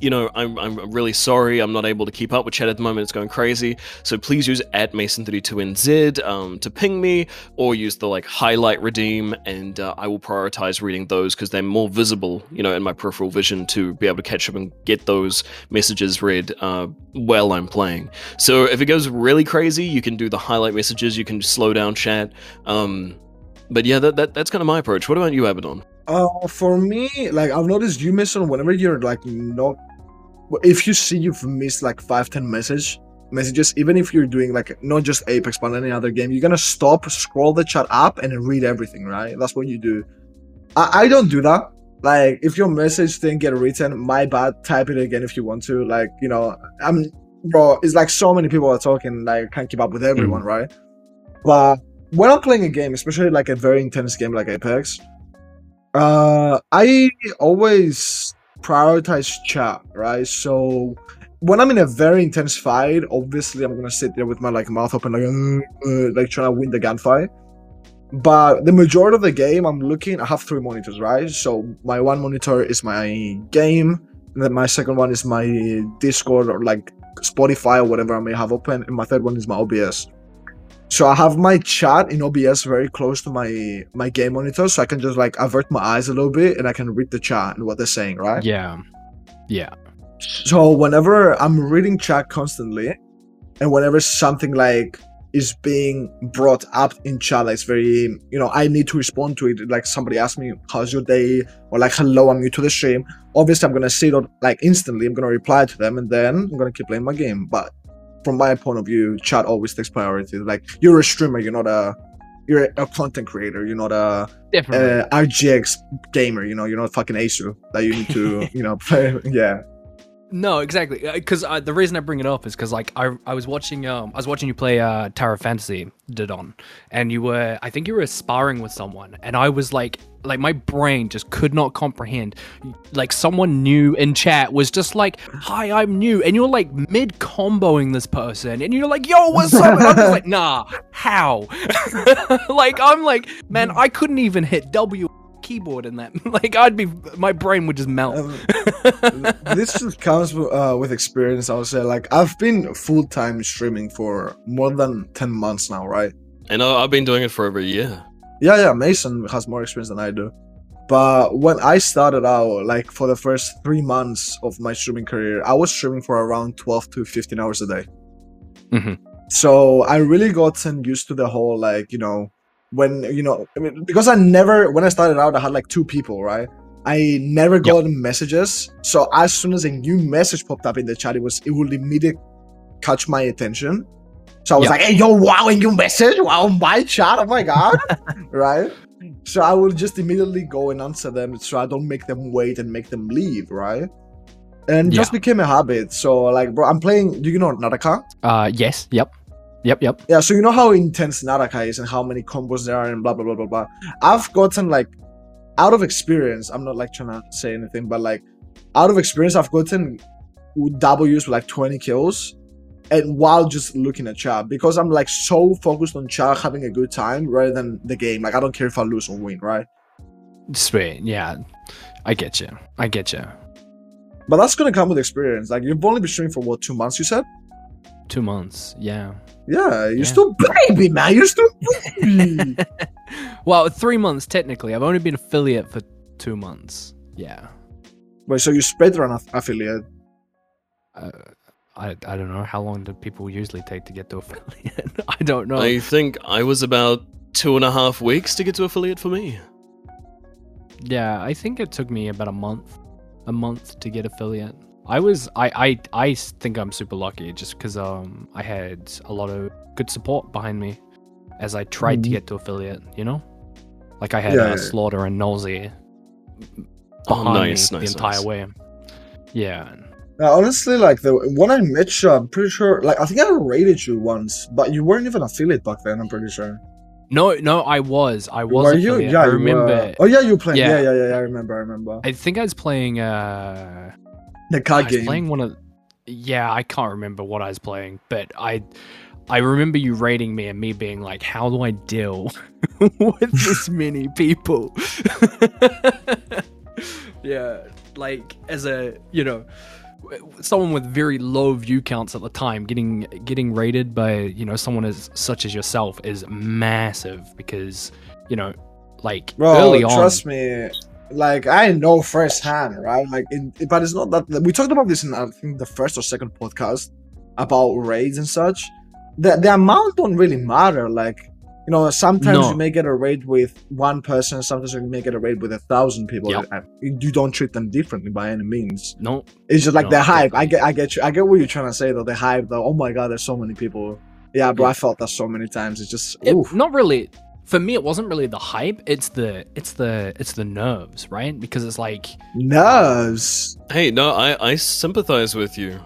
you know, I'm, I'm really sorry. I'm not able to keep up with chat at the moment. It's going crazy. So please use at Mason32NZ um, to ping me or use the like highlight redeem. And uh, I will prioritize reading those because they're more visible, you know, in my peripheral vision to be able to catch up and get those messages read uh, while I'm playing. So if it goes really crazy, you can do the highlight messages. You can slow down chat. Um, but yeah, that, that that's kind of my approach. What about you, Abaddon? Uh, for me, like I've noticed you miss on whenever you're like not. If you see you've missed like five ten message messages, even if you're doing like not just Apex but any other game, you're gonna stop, scroll the chat up, and read everything. Right? That's what you do. I, I don't do that. Like if your message didn't get written, my bad. Type it again if you want to. Like you know, I'm bro. It's like so many people are talking. Like I can't keep up with everyone, right? But when I'm playing a game, especially like a very intense game like Apex, uh, I always prioritize chat, right? So when I'm in a very intense fight, obviously I'm gonna sit there with my like mouth open, like uh, like trying to win the gunfight. But the majority of the game, I'm looking. I have three monitors, right? So my one monitor is my game, and then my second one is my Discord or like Spotify or whatever I may have open, and my third one is my OBS. So I have my chat in OBS very close to my my game monitor, so I can just like avert my eyes a little bit and I can read the chat and what they're saying, right? Yeah. Yeah. So whenever I'm reading chat constantly, and whenever something like is being brought up in chat, like it's very, you know, I need to respond to it. Like somebody asks me, "How's your day?" or like, "Hello, I'm new to the stream." Obviously, I'm gonna see it like instantly. I'm gonna reply to them, and then I'm gonna keep playing my game. But from my point of view, chat always takes priority. Like you're a streamer, you're not a you're a content creator, you're not a Definitely. uh, RGX gamer, you know, you're not fucking Asu that you need to, you know, play. Yeah. No, exactly. Because uh, the reason I bring it up is because like I I was watching um I was watching you play uh Tower Fantasy Didon, and you were I think you were sparring with someone, and I was like like my brain just could not comprehend. Like someone new in chat was just like hi I'm new and you're like mid comboing this person and you're like yo what's up? And I'm just like nah how? Like I'm like man I couldn't even hit W keyboard in that like I'd be my brain would just melt Um, this just comes uh, with experience. I would say, like, I've been full time streaming for more than ten months now, right? And I- I've been doing it for over a year. Yeah, yeah. Mason has more experience than I do. But when I started out, like for the first three months of my streaming career, I was streaming for around twelve to fifteen hours a day. Mhm. So I really gotten used to the whole like you know when you know I mean, because I never when I started out I had like two people right. I never got messages. So as soon as a new message popped up in the chat, it was it would immediately catch my attention. So I was Yeah. like, "Hey, yo, wow, a new message! Wow, my chat! Oh my god!" right? So I will just immediately go and answer them, so I don't make them wait and make them leave, right? And it just became a habit. So like, bro, I'm playing. Do you know Naraka? uh yes yep yep yep Yeah. So you know how intense Naraka is and how many combos there are and blah blah blah blah blah. I've gotten like out of experience. I'm not like trying to say anything, but like out of experience, I've gotten W's with like 20 kills. And while just looking at chat, because I'm like so focused on chat having a good time rather than the game. Like I don't care if I lose or win, right? Sweet, yeah. I get you. I get you. But that's gonna come with experience. Like you've only been streaming for what two months? You said? Two months, yeah. Yeah, you're Yeah. still baby, man. You're still baby. Well, three months technically. I've only been affiliate for two months. Yeah. Wait, so you speedrun aff- affiliate? Uh, I, I don't know how long do people usually take to get to affiliate. I don't know. I think I was about two and a half weeks to get to affiliate for me. Yeah, I think it took me about a month, a month to get affiliate. I was I I I s- think I'm super lucky just because um I had a lot of good support behind me as I tried to Mhm. get to affiliate. You know, like I had Yeah, uh, yeah. Slaughter and Nosy Oh, behind nice, me nice, the entire nice. way. Yeah, Now, honestly, like the when I met you, I'm pretty sure. Like I think I rated you once, but you weren't even affiliate back then. I'm pretty sure. no, no, I was, I was. Were you? Yeah, I you were. Oh yeah, you were playing. Yeah. Yeah. yeah, yeah, yeah. I remember. I remember. I think I was playing. uh the I card was game. playing one of. Yeah, I can't remember what I was playing, but I, I remember you rating me and me being like, "How do I deal with this many people?" yeah, like as a you know, someone with very low view counts at the time, getting getting rated by you know someone as such as yourself is massive because you know, like Bro, early on. trust me. Like I know firsthand, right? Like, in, but it's not that we talked about this in I think the first or second podcast about raids and such. The the amount don't really matter. Like, you know, sometimes No. you may get a raid with one person, sometimes you may get a raid with a thousand people. Yep. You don't treat them differently by any means. no, It's just like No, the hype. I get, I get you. I get what you're trying to say though. The hype, though. Oh my god, there's so many people. Yeah, bro, Yeah. I felt that so many times. It's just, it, not really for me it wasn't really the hype it's the it's the it's the nerves right because it's like nerves. Hey, no, I, I sympathize with you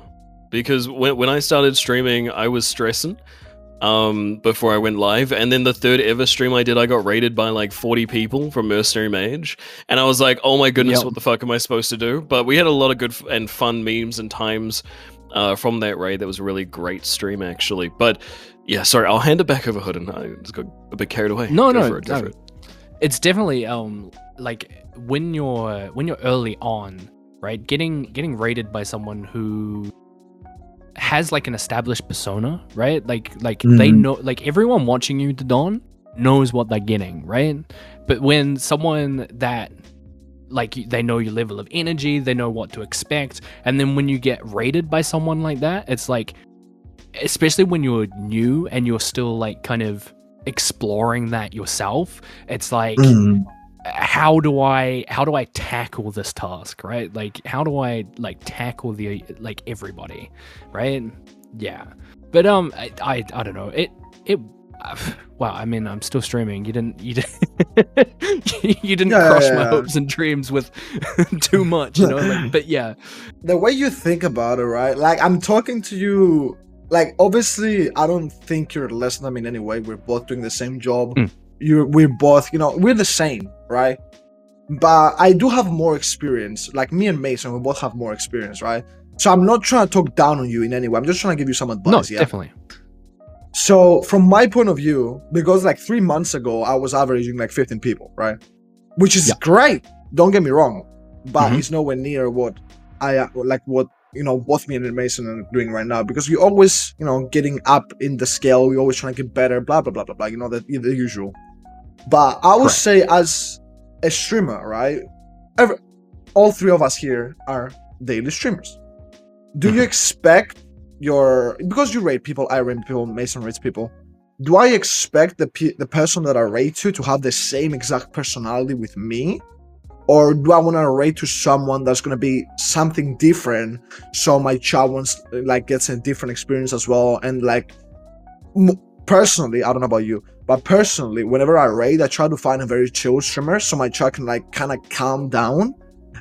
because when, when I started streaming, I was stressing um, before I went live. And then the third ever stream I did, I got rated by like 40 people from Mercenary Mage. And I was like, oh my goodness, Yep. what the fuck am I supposed to do? But we had a lot of good f- and fun memes and times uh, from that raid. That was a really great stream, actually. But yeah, sorry, I'll hand it back over Hood and I just got a bit carried away. No, Go no, it, no. it. it's definitely um like when you're when you're early on right getting getting rated by someone who has like an established persona right like like they Mhm. know like everyone watching you to dawn knows what they're getting right but when someone that like they know your level of energy they know what to expect and then when you get rated by someone like that it's like especially when you're new and you're still like kind of exploring that yourself it's like Mm. how do I how do I tackle this task, right? Like how do I like tackle the like everybody, right? Yeah. But um I I, I don't know. It it wow, I mean, I'm still streaming. You didn't you didn't you didn't Yeah, crush yeah, my yeah. hopes and dreams with too much, you know? Like, but yeah. the way you think about it, right? Like I'm talking to you. Like obviously, I don't think you're less than me in any way. We're both doing the same job. Mm. You're we're both, you know, we're the same, right? But I do have more experience. Like me and Mason, we both have more experience, right? So I'm not trying to talk down on you in any way. I'm just trying to give you some advice. No, yeah. definitely. So from my point of view, because like three months ago I was averaging like 15 people, right? Which is Yeah. great. Don't get me wrong, but Mhm. it's nowhere near what I like. What you know, both me and Mason are doing right now. Because we always, you know, getting up in the scale. We always trying to get better. Blah blah blah blah blah. You know the the usual. But I would say as a streamer, right? Every, all three of us here are daily streamers. Do you Mhm. expect your because you rate people, I rate people, Mason rates people. Do I expect the pe- the person that I rate to to have the same exact personality with me, or do I want to rate to someone that's gonna be something different, so my child wants like gets a different experience as well? And like, m- personally, I don't know about you, but personally, whenever I rate, I try to find a very chill streamer so my child can like kind of calm down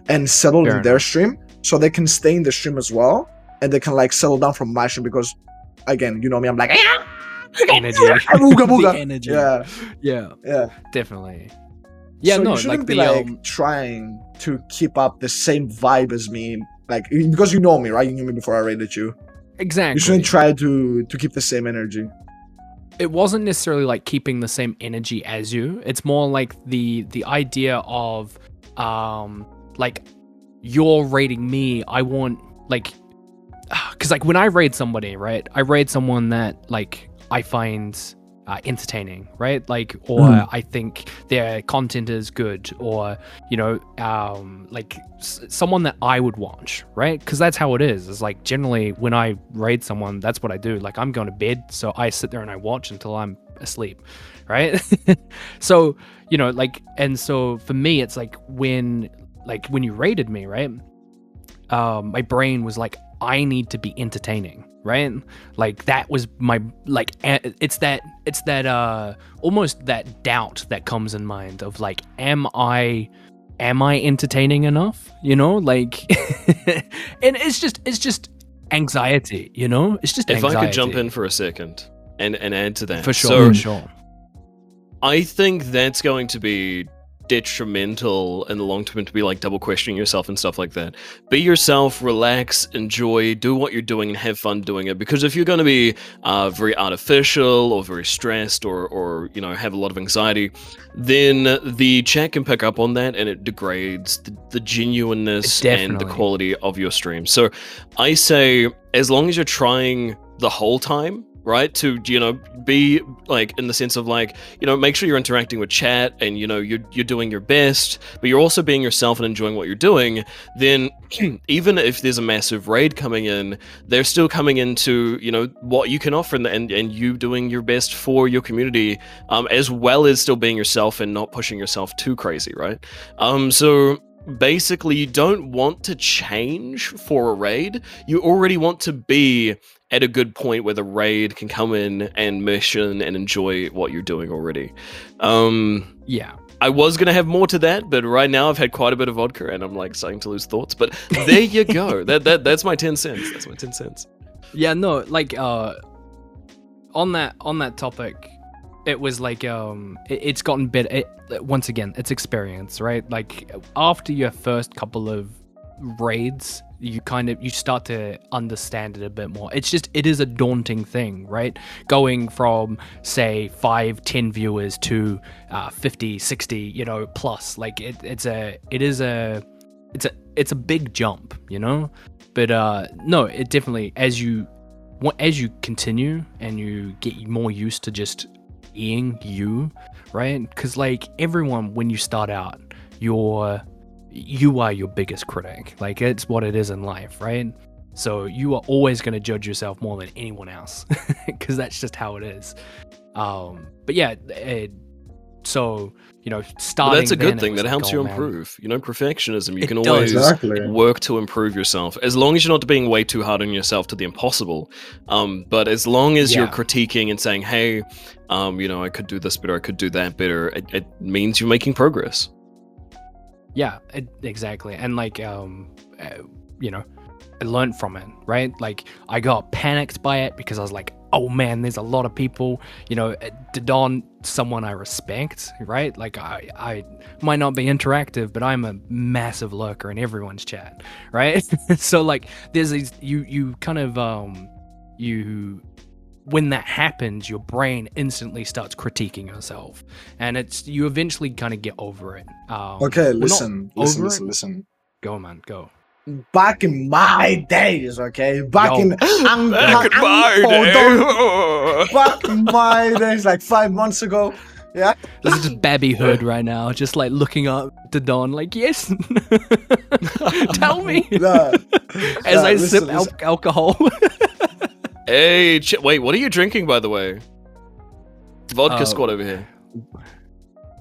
and settle Fair in their stream, so they can stay in the stream as well, and they can like settle down from my stream because, again, you know me, I'm like. Energy. Booga, booga. energy. Yeah, Yeah, yeah. definitely. Yeah, so no, you shouldn't like be like um, trying to keep up the same vibe as me, like because you know me, right? You knew me before I rated you. exactly. You shouldn't try to to keep the same energy. it wasn't necessarily like keeping the same energy as you it's more like the the idea of um like you're rating me i want like because like when i raid somebody right i raid someone that like i find uh, entertaining right? Like or Mhm. i think their content is good or you know um like s- someone that i would watch right? Because that's how it is. It's like generally when i raid someone that's what i do. Like i'm going to bed so i sit there and i watch until i'm asleep right? So you know like and so for me it's like when like when you rated me right? Um my brain was like i need to be entertaining right? Like that was my like it's that it's that uh almost that doubt that comes in mind of like am i am i entertaining enough? You know like and it's just it's just anxiety you know? It's just If I could jump in for a second and, and add to that. for sure So for sure. I think that's going to be detrimental in the long term to be like double questioning yourself and stuff like that. Be yourself, relax, enjoy, do what you're doing, and have fun doing it. Because if you're going to be uh, very artificial or very stressed or, or you know have a lot of anxiety, then the chat can pick up on that and it degrades the, the genuineness and the quality of your stream. So I say, as long as you're trying the whole time. Right? To you know be like in the sense of like you know make sure you're interacting with chat and you know you're you're doing your best but you're also being yourself and enjoying what you're doing then even if there's a massive raid coming in they're still coming into you know what you can offer and and, you doing your best for your community um, as well as still being yourself and not pushing yourself too crazy right? Um so basically you don't want to change for a raid. You already want to be at a good point where the raid can come in and mission and enjoy what you're doing already. Um, yeah I was gonna have more to that, but right now I've had quite a bit of vodka and I'm like starting to lose thoughts. But there you go. that that that's my ten cents. That's my ten cents. Yeah, no, like uh on that on that topic, it was like um it, it's gotten better it, once again, it's experience, right? Like after your first couple of raids, you kind of you start to understand it a bit more. It's just it is a daunting thing, right? Going from say 5 10 viewers to uh 50 60, you know, plus like it, it's a it is a it's a it's a big jump, you know? But uh no, it definitely as you as you continue and you get more used to just being you, right? Because like everyone, when you start out, you're you are your biggest critic. Like it's what it is in life, right? So you are always going to judge yourself more than anyone else, because that's just how it is. Um, but yeah, it, so you know, But starting. that's a good thing. That like, helps oh, you man. improve. You know, perfectionism. You It can does. always Exactly. work to improve yourself as long as you're not being way too hard on yourself to the impossible um but as long as you're critiquing and saying hey um you know i could do this better i could do that better it, it means you're making progress Yeah, it, exactly. And like, um, uh, you know, I learned from it, right? Like, I got panicked by it because I was like, oh man, there's a lot of people, you know, uh, Didon, someone I respect, right? Like, I, I might not be interactive, but I'm a massive lurker in everyone's chat, right? so like, there's these, you, you kind of, um, you, when that happens, your brain instantly starts critiquing yourself, and it's you eventually kind of get over it. Um, Okay, listen, listen, listen, it. listen. Go, man, go. Back in my days, okay, back Yo. in ang- back in ang- my ang- day back in my days, like five months ago. Yeah, This is just Babby Hood right now, just like looking up to Don, like, yes, tell me. Nah, As nah, I listen, sip listen. al- alcohol. hey ch- wait what are you drinking by the way vodka Uh, squad over here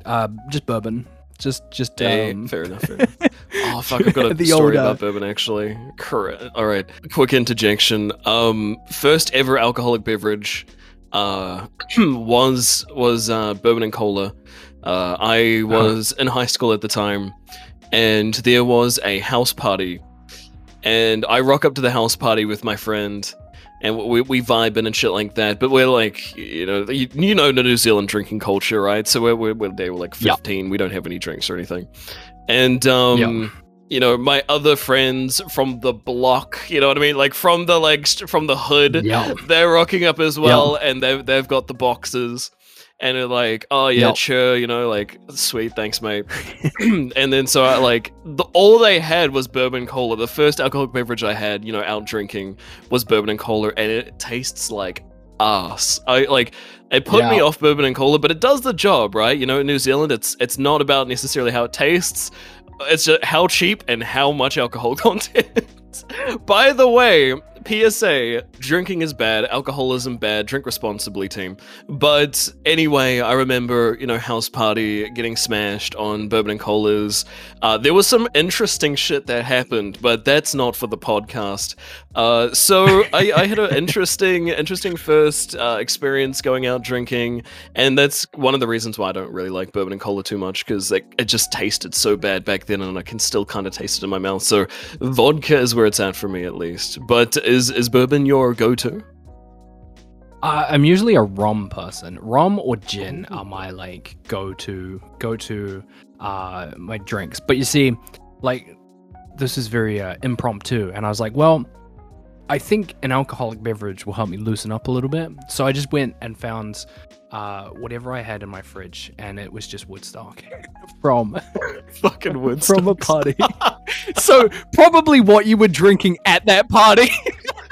uh, just bourbon. Just, just, Hey, um, fair enough. Fair enough. Oh fuck! I've got a The story about bourbon actually. Correct. All right. Quick interjection. Um, first ever alcoholic beverage, uh, was was uh, bourbon and cola. Uh, I was in high school at the time, and there was a house party, and I rock up to the house party with my friend. And we, we vibing and shit like that, but we're like, you know, you, you know the New Zealand drinking culture, right? So we're, we're, we're they were like Yeah. 15. We don't have any drinks or anything. And um Yeah. you know, my other friends from the block, you know what I mean? Like from the like from the hood, yeah. they're rocking up as well and they've they've got the boxes and they're like, "Oh yeah, Yep. sure, you know, like sweet, thanks mate." and then so I like the, all they had was bourbon cola. The first alcoholic beverage I had, you know, out drinking was bourbon and cola and it tastes like ass. I like it put me off bourbon and cola, but it does the job, right? You know, in New Zealand, it's it's not about necessarily how it tastes. It's just how cheap and how much alcohol content. By the way, PSA: drinking is bad, alcoholism bad. Drink responsibly, team. But anyway, I remember you know house party getting smashed on bourbon and colas. Uh, there was some interesting shit that happened, but that's not for the podcast. Uh, so I, I had an interesting, interesting first uh, experience going out drinking, and that's one of the reasons why I don't really like bourbon and cola too much because it, it just tasted so bad back then, and I can still kind of taste it in my mouth. So vodka is where it's at for me, at least. But is is bourbon your go-to? Uh, I'm usually a rum person. Rum or gin are my like go to go to uh my drinks. But you see, like this is very uh, impromptu, and I was like, well, I think an alcoholic beverage will help me loosen up a little bit. So I just went and found uh whatever I had in my fridge, and it was just Woodstock from Fucking wood from a party. so probably what you were drinking at that party.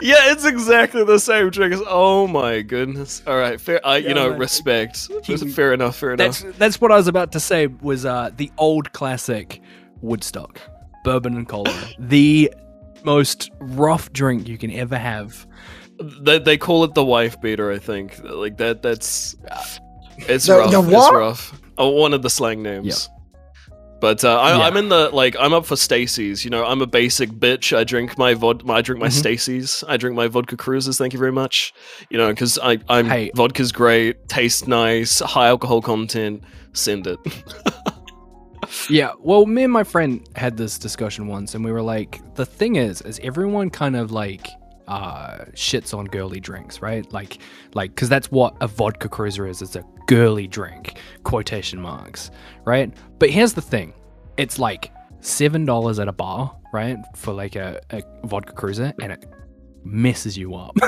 Yeah, it's exactly the same drink. as- Oh my goodness! All right, fair. I, you Yeah, know, man. respect. Kiwi. Fair enough. Fair enough. That's that's what I was about to say. Was uh, the old classic Woodstock bourbon and cola, the most rough drink you can ever have. They, they call it the wife beater, I think. Like that. That's it's The- rough. the It's rough. Oh, one of the slang names. But uh, I, Yeah. I'm in the like I'm up for Stacy's. You know, I'm a basic bitch. I drink my vod, I drink my Mhm. Stacy's. I drink my vodka cruises. Thank you very much. You know, because I I'm Hey. vodka's great, tastes nice, high alcohol content. Send it. Yeah, well, me and my friend had this discussion once, and we were like, the thing is, is everyone kind of like uh shits on girly drinks, right? Like, like, because that's what a vodka cruiser is. It's a girly drink, quotation marks, right? But here's the thing, it's like seven dollars at a bar, right, for like a, a vodka cruiser, and it messes you up.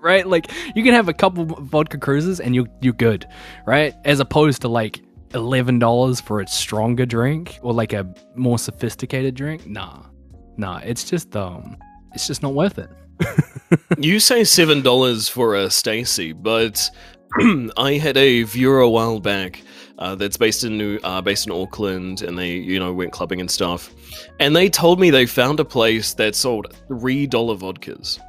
Right, like you can have a couple vodka cruisers and you you're good, right? As opposed to like eleven dollars for a stronger drink or like a more sophisticated drink. Nah, nah. It's just um, it's just not worth it. you say seven dollars for a Stacy, but I had a viewer a while back uh, that's based in New, uh, based in Auckland, and they you know went clubbing and stuff, and they told me they found a place that sold three dollar vodkas.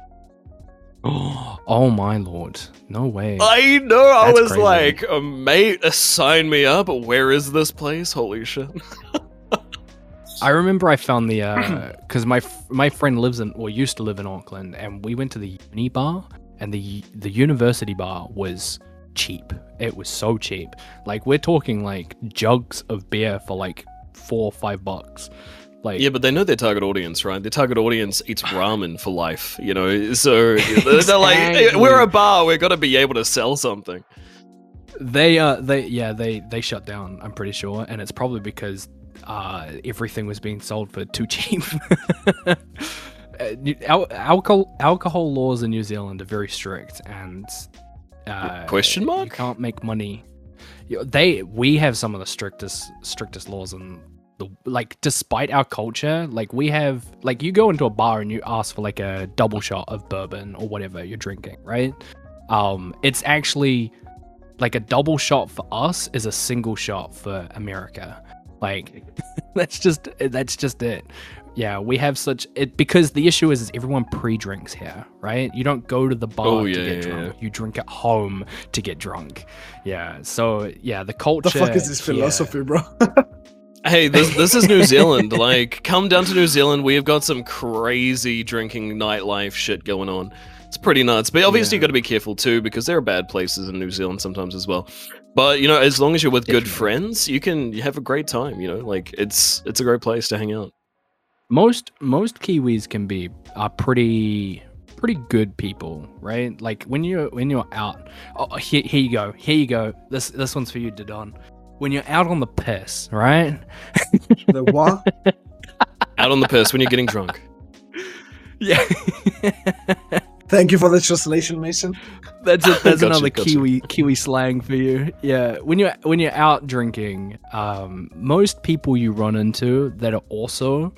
Oh my lord! No way. I know. I was crazy. like, mate, sign me up. Where is this place? Holy shit! I remember I found the because my my friend lives in or used to live in Auckland, and we went to the uni bar, and the the university bar was cheap. It was so cheap. Like we're talking like jugs of beer for like four or five bucks. Like Yeah, but they know their target audience, right? Their target audience eats ramen for life, you know. So they're they're like, "Hey, we're a bar. We're gonna be able to sell something. They uh they yeah they they shut down. I'm pretty sure, and it's probably because uh everything was being sold for too cheap. Uh, al- alcohol alcohol laws in New Zealand are very strict, and uh, Question mark? You can't make money. They we have some of the strictest strictest laws in the like. Despite our culture, like we have like you go into a bar and you ask for like a double shot of bourbon or whatever you're drinking, right? Um, it's actually like a double shot for us is a single shot for America. Like that's just that's just it. Yeah, we have such it because the issue is, is everyone pre-drinks here, right? You don't go to the bar Oh, to get yeah, drunk. You drink at home to get drunk. Yeah. So yeah, the culture. the fuck is this here- philosophy, bro? Hey, this this is New Zealand. Like, come down to New Zealand. We have got some crazy drinking nightlife shit going on. It's pretty nuts. But obviously, you Yeah. got to be careful too because there are bad places in New Zealand sometimes as well. But you know, as long as you're with good friends, you can you have a great time. You know, like it's it's a great place to hang out. most most Kiwis can be are pretty pretty good people, right? Like when you're when you're out. Oh, here, here you go. Here you go. This this one's for you, Didon. When you're out on the piss, right? the what? Out on the piss when you're getting drunk. Yeah. Thank you for the translation, Mason. That's a, that's Gotcha, another gotcha. Kiwi Kiwi slang for you. Yeah, when you're when you're out drinking, um, most people you run into that are also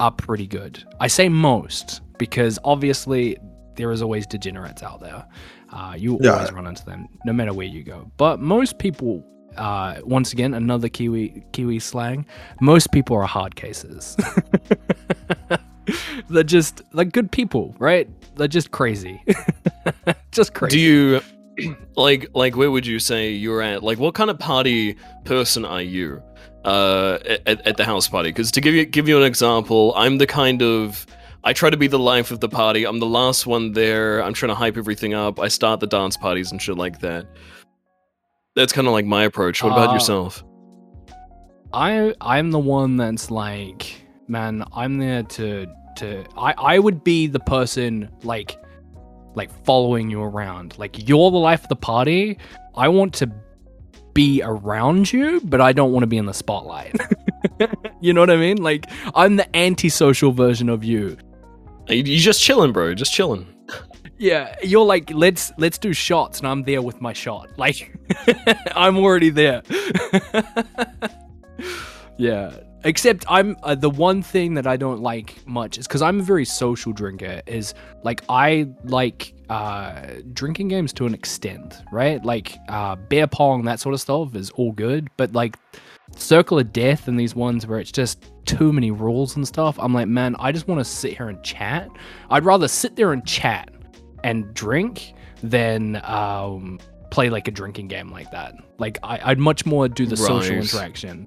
are pretty good. I say most because obviously there is always degenerates out there. Uh, you Yeah. always run into them, no matter where you go. But most people, uh, once again, another Kiwi Kiwi slang. Most people are hard cases. They're just like good people, right? They're just crazy, just crazy. Do you like like where would you say you're at? Like what kind of party person are you uh at, at the house party? Because to give you give you an example, I'm the kind of I try to be the life of the party. I'm the last one there. I'm trying to hype everything up. I start the dance parties and shit like that. That's kind of like my approach. What about Uh, yourself? I I'm the one that's like, man, I'm there to to I I would be the person like like following you around. Like you're the life of the party. I want to be around you, but I don't want to be in the spotlight. you know what I mean? Like I'm the antisocial version of you. You you just chilling, bro. Just chilling. Yeah, you're like, let's let's do shots, and I'm there with my shot. Like, I'm already there. yeah, except I'm uh, the one thing that I don't like much is because I'm a very social drinker. Is like I like uh, drinking games to an extent, right? Like uh, beer pong, that sort of stuff is all good, but like Circle of Death and these ones where it's just too many rules and stuff. I'm like, man, I just want to sit here and chat. I'd rather sit there and chat and drink than um, play like a drinking game like that. Like I, I'd much more do the social interaction.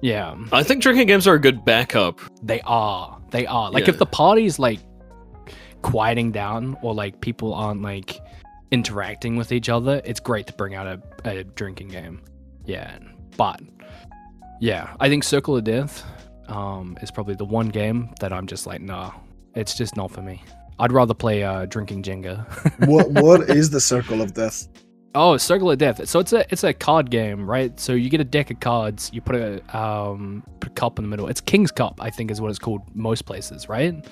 Yeah, I think drinking games are a good backup. they are. They are. Like Yeah. if the party's like quieting down or like people aren't like interacting with each other, it's great to bring out a, a drinking game. Yeah. But yeah, I think Circle of Death um, is probably the one game that I'm just like, nah, it's just not for me. I'd rather play uh, drinking Jenga. what what is the circle of death? Oh, Circle of Death. So it's a it's a card game, right? So you get a deck of cards. You put a um put a cup in the middle. It's King's Cup, I think, is what it's called most places, right?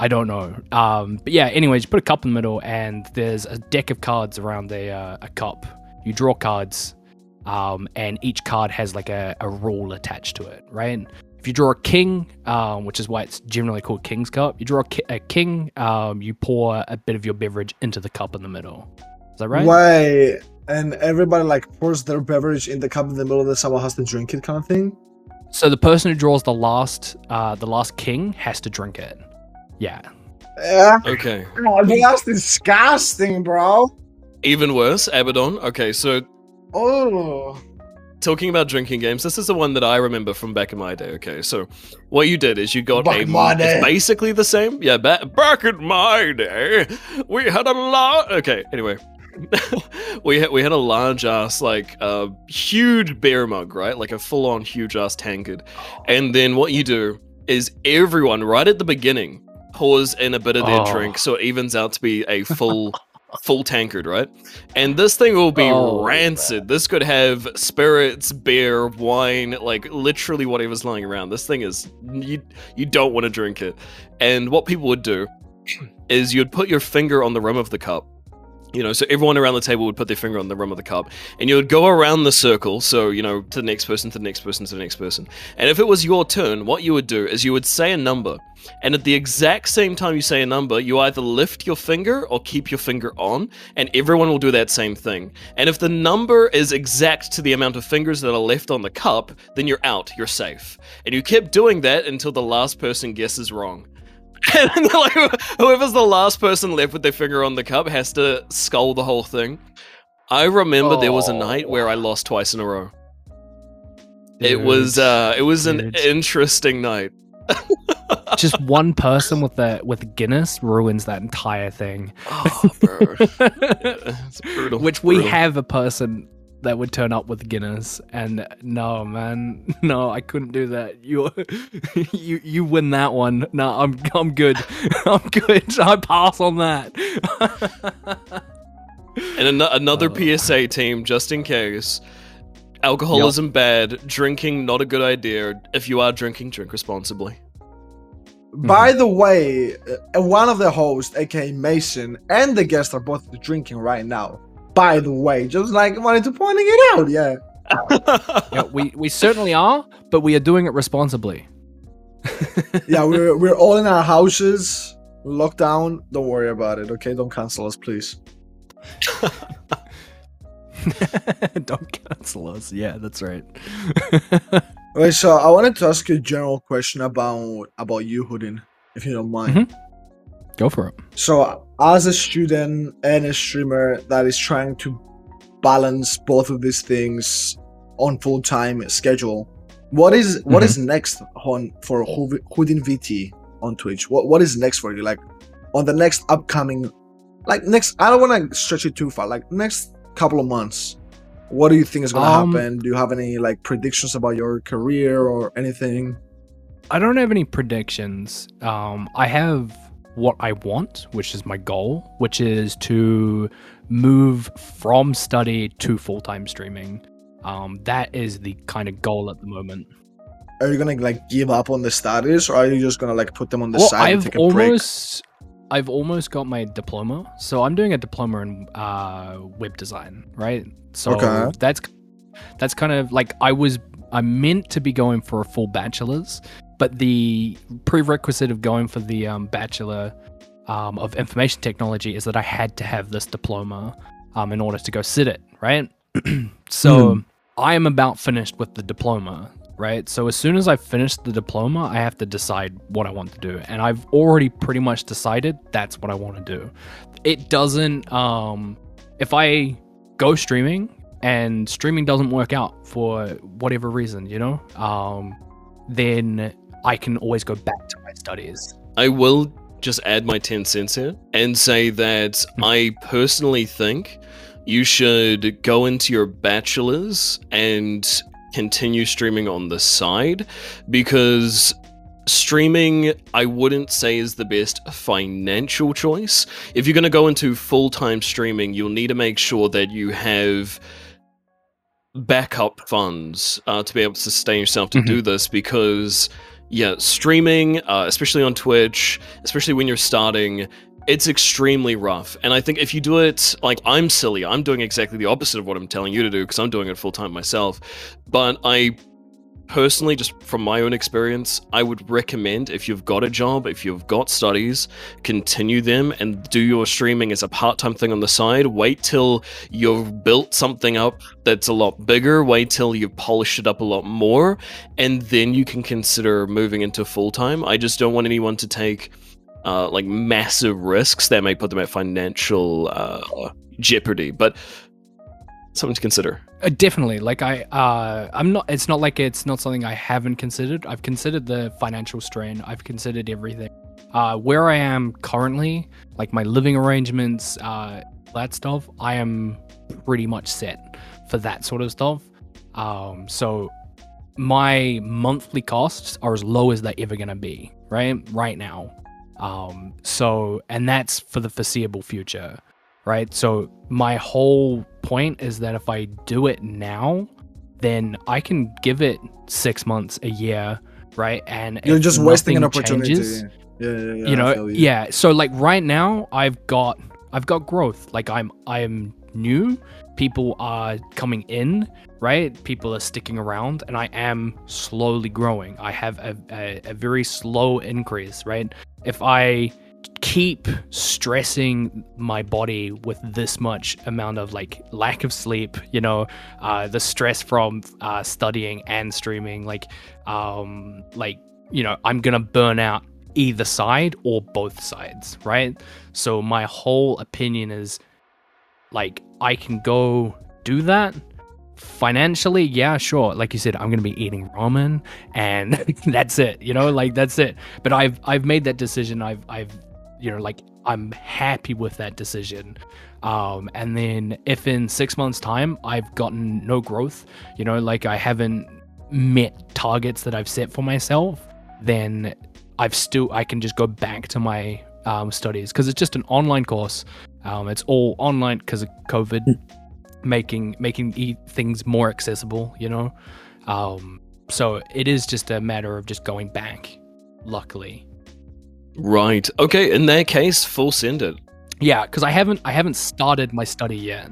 I don't know. Um, but yeah. Anyways, you put a cup in the middle, and there's a deck of cards around a uh, a cup. You draw cards, um, and each card has like a, a rule attached to it, right? If you draw a king, um, which is why it's generally called King's Cup, you draw a, ki- a king. Um, you pour a bit of your beverage into the cup in the middle. Is that right? Why? And everybody like pours their beverage in the cup in the middle, then someone has to drink it, kind of thing. So the person who draws the last, uh, the last king has to drink it. Yeah, Yeah. Okay. Oh, that's disgusting, bro. Even worse, Abaddon. Okay, so Oh. talking about drinking games, this is the one that I remember from back in my day. Okay, so what you did is you got Back a in my it's day. basically the same. Yeah, back back in my day, we had a lot. Okay, anyway. we had we had a large ass like uh, huge beer mug right? Like a full on huge ass tankard. And then what you do is everyone right at the beginning pours in a bit of their Oh. drink so it evens out to be a full full tankard right? And this thing will be Oh, rancid. This could have spirits beer wine like literally whatever's lying around. This thing is you you don't want to drink it. And what people would do is you'd put your finger on the rim of the cup you know, so everyone around the table would put their finger on the rim of the cup, and you would go around the circle. So you know, to the next person, to the next person, to the next person. And if it was your turn, what you would do is you would say a number, and at the exact same time you say a number, you either lift your finger or keep your finger on, and everyone will do that same thing. And if the number is exact to the amount of fingers that are left on the cup, then you're out, you're safe. And you keep doing that until the last person guesses wrong. And like, whoever's the last person left with their finger on the cup has to skull the whole thing. I remember there was a night where I lost twice in a row. It was uh it was an interesting night. just one person with the with Guinness ruins that entire thing. Oh, bro. it's brutal. Which we brutal. have a person that would turn up with Guinness, and no, man, no, I couldn't do that. You, you, you win that one. No, I'm, I'm good. I'm good. I pass on that. And an- another Uh. PSA team, just in case. Alcoholism bad, drinking not a good idea. If you are drinking, drink responsibly. By the way, uh, one of the hosts, aka Mason, and the guest are both drinking right now. By the way, just like wanted to pointing it out, yeah. yeah, we, we certainly are, but we are doing it responsibly. Yeah, we're we're all in our houses, locked down. Don't worry about it, okay? Don't cancel us, please. Don't cancel us. Yeah, that's right. Okay, so I wanted to ask you a general question about about you, Hoodin, if you don't mind. Mhm. Go for it. So, as a student and a streamer that is trying to balance both of these things on full time schedule, what is what is next on for Hoodin VT on Twitch? What what is next for you? Like on the next upcoming, like next. I don't want to stretch it too far. Like next couple of months. What do you think is gonna Um, happen? Do you have any like predictions about your career or anything? I don't have any predictions. Um, I have what I want, which is my goal, which is to move from study to full time streaming. Um, that is the kind of goal at the moment. Are you gonna like give up on the studies, or are you just gonna like put them on the well, side and I've take a break? almost, I've almost got my diploma. So I'm doing a diploma in uh, web design, right? So Okay. that's that's kind of like I was. I meant to be going for a full bachelor's, but the prerequisite of going for the um, bachelor um, of information technology is that I had to have this diploma um, in order to go sit it, right? so Hmm. I am about finished with the diploma, right? So as soon as I finish the diploma, I have to decide what I want to do, and I've already pretty much decided that's what I want to do. It doesn't um if I go streaming and streaming doesn't work out for whatever reason, you know, um then I can always go back to my studies. I will just add my 10 cents here and say that I personally think you should go into your bachelor's and continue streaming on the side because streaming I wouldn't say is the best financial choice. If you're going to go into full-time streaming, you'll need to make sure that you have backup funds uh, to be able to sustain yourself to Mhm. do this because yeah streaming uh, especially on twitch especially when you're starting it's extremely rough. And i think if you do it like i'm silly. I'm doing exactly the opposite of what i'm telling you to do because i'm doing it full time myself. But i personally just from my own experience i would recommend if you've got a job if you've got studies continue them and do your streaming as a part-time thing on the side. Wait till you've built something up that's a lot bigger. Wait till you've polished it up a lot more. And then you can consider moving into full-time. I just don't want anyone to take uh, like massive risks that may put them at financial uh, jeopardy. But something to consider. Uh, definitely. Like I, uh, I'm not. It's not like it's not something I haven't considered. I've considered the financial strain. I've considered everything. Uh, where I am currently, like my living arrangements, uh, that stuff, I am pretty much set for that sort of stuff. Um, so my monthly costs are as low as they're ever gonna be, right? Right now. Um, so and that's for the foreseeable future, right? So my whole point is that if I do it now, then I can give it six months, a year, right? And You're just wasting an opportunity. changes- yeah, yeah, yeah. you know feel yeah so like right now i've got i've got growth like i'm i'm new people are coming in right people are sticking around and i am slowly growing i have a, a, a very slow increase right if i keep stressing my body with this much amount of like lack of sleep you know uh the stress from uh studying and streaming like um like you know i'm gonna burn out either side or both sides, right? So my whole opinion is like I can go do that financially, yeah, sure. Like you said, I'm gonna be eating ramen and that's it, you know, like that's it. But I've I've made that decision. I've I've you know, like I'm happy with that decision. Um, and then if in six months' time I've gotten no growth, you know, like I haven't met targets that I've set for myself, then I've still I can just go back to my um, studies because it's just an online course. Um, it's all online because of COVID, making making e- things more accessible. You know, um, so it is just a matter of just going back. Luckily, Right. Okay. In their case, full send it. yeah, because I haven't I haven't started my study yet.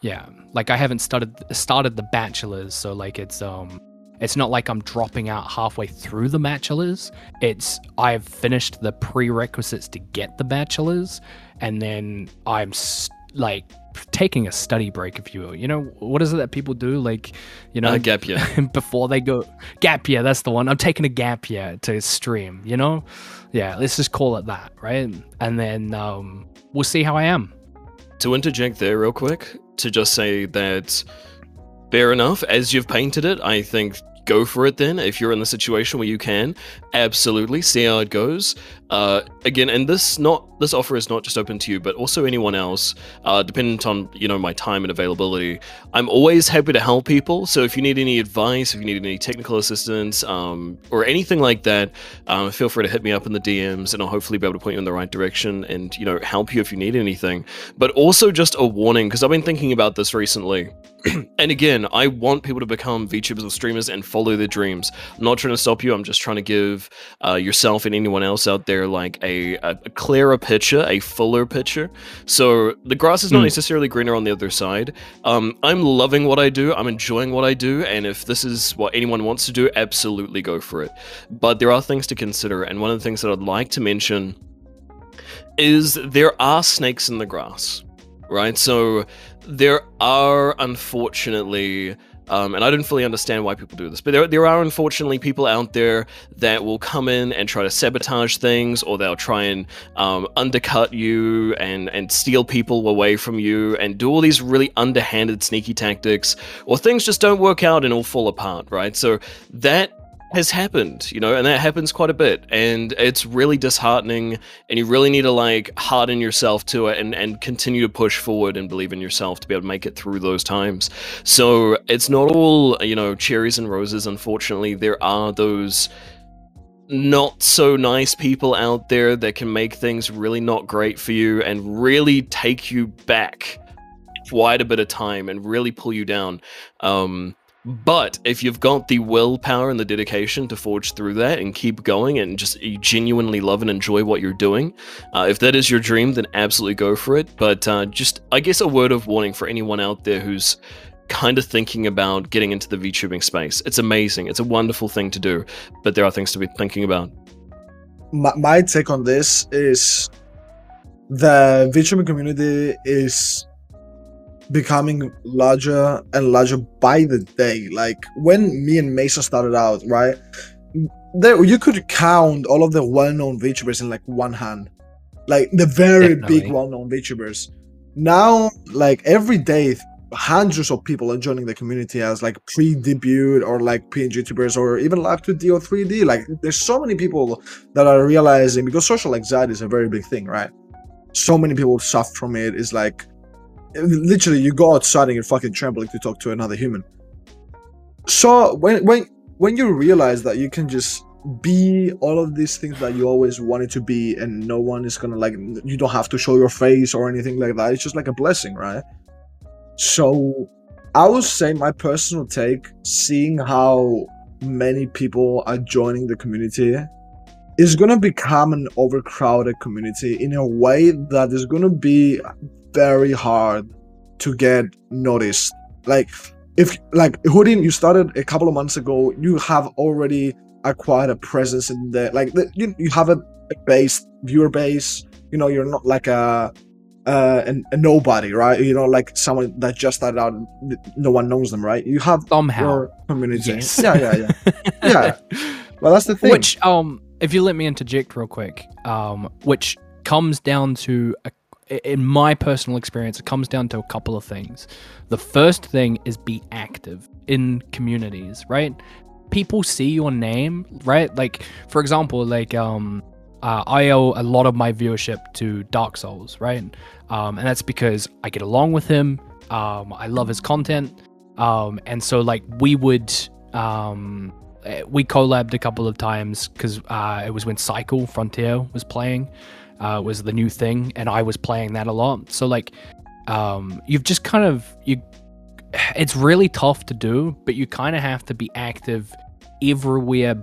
Yeah, like I haven't started started the bachelor's, so like it's um it's not like I'm dropping out halfway through the bachelor's. It's I've finished the prerequisites to get the bachelor's, and then I'm s- like taking a study break, if you will. You know what is it that people do? Like, you know, Uh, gap year. before they go gap year. That's the one. I'm taking a gap year to stream. You know, yeah. Let's just call it that, right? And then um, we'll see how I am. to interject there real quick to just say that fair enough as you've painted it i think go for it then if you're in the situation where you can. Absolutely see how it goes. Uh, again and this not this offer is not just open to you but also anyone else uh, dependent on you know my time and availability. I'm always happy to help people so if you need any advice if you need any technical assistance um, or anything like that um, feel free to hit me up in the dms and i'll hopefully be able to point you in the right direction and you know help you if you need anything. But also just a warning because i've been thinking about this recently. And again, I want people to become VTubers or streamers and follow their dreams. I'm not trying to stop you. I'm just trying to give uh, yourself and anyone else out there like a, a, clearer picture, a fuller picture. So the grass is not Hmm. necessarily greener on the other side. Um, I'm loving what I do. I'm enjoying what I do. And if this is what anyone wants to do, absolutely go for it. But there are things to consider. And one of the things that I'd like to mention is there are snakes in the grass, right? So there are unfortunately um, and I don't fully understand why people do this, but there, there are unfortunately people out there that will come in and try to sabotage things, or they'll try and um, undercut you and, and steal people away from you and do all these really underhanded, sneaky tactics, or things just don't work out and all fall apart, right? So that has happened, you know, and that happens quite a bit. And it's really disheartening. And you really need to like harden yourself to it and, and continue to push forward and believe in yourself to be able to make it through those times. So it's not all, you know, cherries and roses. Unfortunately, there are those not so nice people out there that can make things really not great for you and really take you back quite a bit of time and really pull you down. Um, but if you've got the willpower and the dedication to forge through that and keep going and just genuinely love and enjoy what you're doing, uh, if that is your dream, then absolutely go for it. But uh, just, I guess, a word of warning for anyone out there who's kind of thinking about getting into the VTubing space. It's amazing. It's a wonderful thing to do, but there are things to be thinking about. my, my take on this is the VTubing community is becoming larger and larger by the day. Like when me and Mesa started out, right? there you could count all of the well-known VTubers in like one hand, like the very Definitely. big well-known VTubers. Now, like every day, hundreds of people are joining the community as like pre-debut or like PNG tubers or even like to DO 3D. Like there's so many people that are realizing because social anxiety is a very big thing, right? So many people suffer from it. It's like literally you go outside and you're fucking trembling to talk to another human. So when when when you realize that you can just be all of these things that you always wanted to be and no one is gonna like you don't have to show your face or anything like that it's just like a blessing right so i would say my personal take seeing how many people are joining the community is gonna become an overcrowded community in a way that is gonna be very hard to get noticed like if like Hoodin, you started a couple of months ago, you have already acquired a presence in the like the, you, you have a, a base viewer base. You know, you're not like a uh a, a nobody, right? You know, like someone that just started out, no one knows them, right? You have Somehow. your community. Yes. Yeah, yeah, yeah. Yeah. Well, that's the thing. Which, um, if you let me interject real quick, um, which comes down to, a, in my personal experience, it comes down to a couple of things. The first thing is be active in communities, right? People see your name, right? Like, for example, like, um, uh, I owe a lot of my viewership to Dark Souls, right? Um, and that's because I get along with him. Um, I love his content. Um, and so, like, we would, um, uh, we collabed a couple of times because uh, it was when Cycle Frontier was playing, uh, was the new thing, and I was playing that a lot. So like, um, you've just kind of you, it's really tough to do, but you kind of have to be active everywhere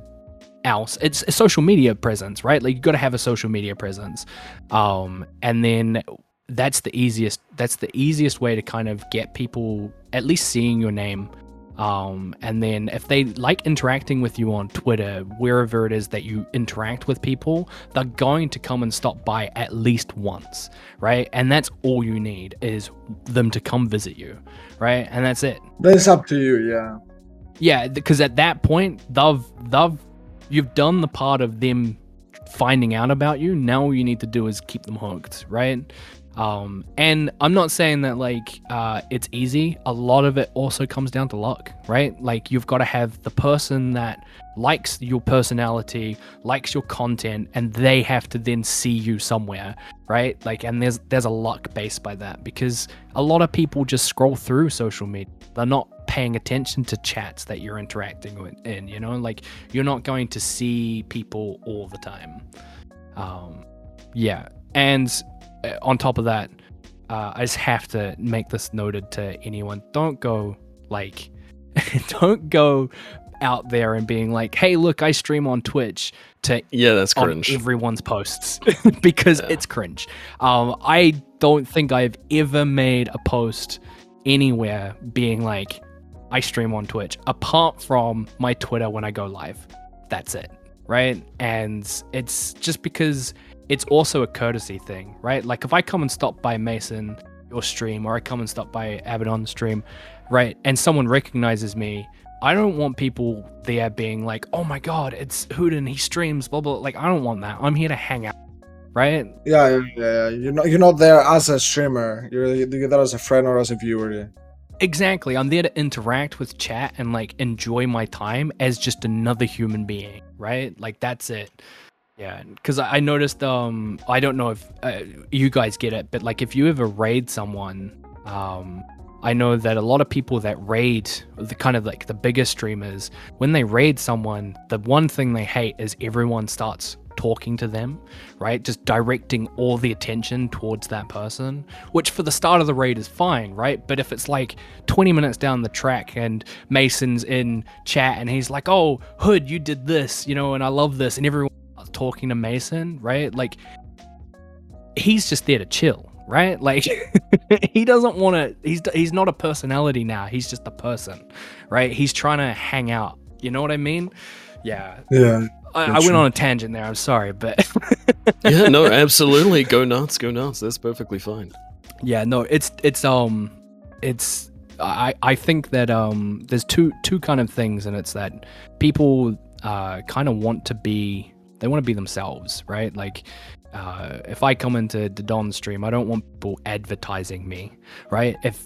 else. It's a social media presence, right? Like you got to have a social media presence, um, and then that's the easiest. That's the easiest way to kind of get people at least seeing your name um, and then if they like interacting with you on Twitter, wherever it is that you interact with people, they're going to come and stop by at least once, right? And that's all you need is them to come visit you, right? And that's it. It's up to you, yeah. Yeah, because at that point, they've they've you've done the part of them finding out about you. Now all you need to do is keep them hooked, right? Um, and I'm not saying that like uh, it's easy. A lot of it also comes down to luck, right? Like you've got to have the person that likes your personality, likes your content, and they have to then see you somewhere, right? Like, and there's there's a luck based by that because a lot of people just scroll through social media. They're not paying attention to chats that you're interacting with in. You know, like you're not going to see people all the time. Um, yeah, and on top of that, uh, I just have to make this noted to anyone: don't go like, don't go out there and being like, "Hey, look, I stream on Twitch." To Yeah, that's cringe. everyone's posts because it's cringe. Um, I don't think I've ever made a post anywhere being like, "I stream on Twitch," apart from my Twitter when I go live. That's it, right? And it's just because it's also a courtesy thing, right? Like if I come and stop by Mason your stream or I come and stop by Abaddon's stream, right, and someone recognizes me, I don't want people there being like, "Oh my god, it's Hoodin, he streams, blah blah." Like I don't want that. I'm here to hang out, right? Yeah, yeah, yeah, yeah. You're not you're not there as a streamer. You're you're there as a friend or as a viewer. Yeah. Exactly. I'm there to interact with chat and like enjoy my time as just another human being, right? Like that's it. Yeah, because I noticed. Um, I don't know if uh, you guys get it, but like if you ever raid someone, um, I know that a lot of people that raid the kind of like the biggest streamers, when they raid someone, the one thing they hate is everyone starts talking to them, right? Just directing all the attention towards that person, which for the start of the raid is fine, right? But if it's like 20 minutes down the track and Mason's in chat and he's like, oh, Hood, you did this, you know, and I love this, and everyone talking to Mason, right? Like, he's just there to chill, right? Like, he doesn't want to. He's he's not a personality now. He's just a person, right? He's trying to hang out. You know what I mean? Yeah. Yeah. I, I Gotcha. went on a tangent there. I'm sorry, but yeah, no, absolutely. Go nuts, go nuts. That's perfectly fine. yeah, no, it's it's um, it's I I think that um, there's two two kind of things, and it's that people uh, kind of want to be they want to be themselves, right? Like uh, if I come into the Don stream, I don't want people advertising me, right? If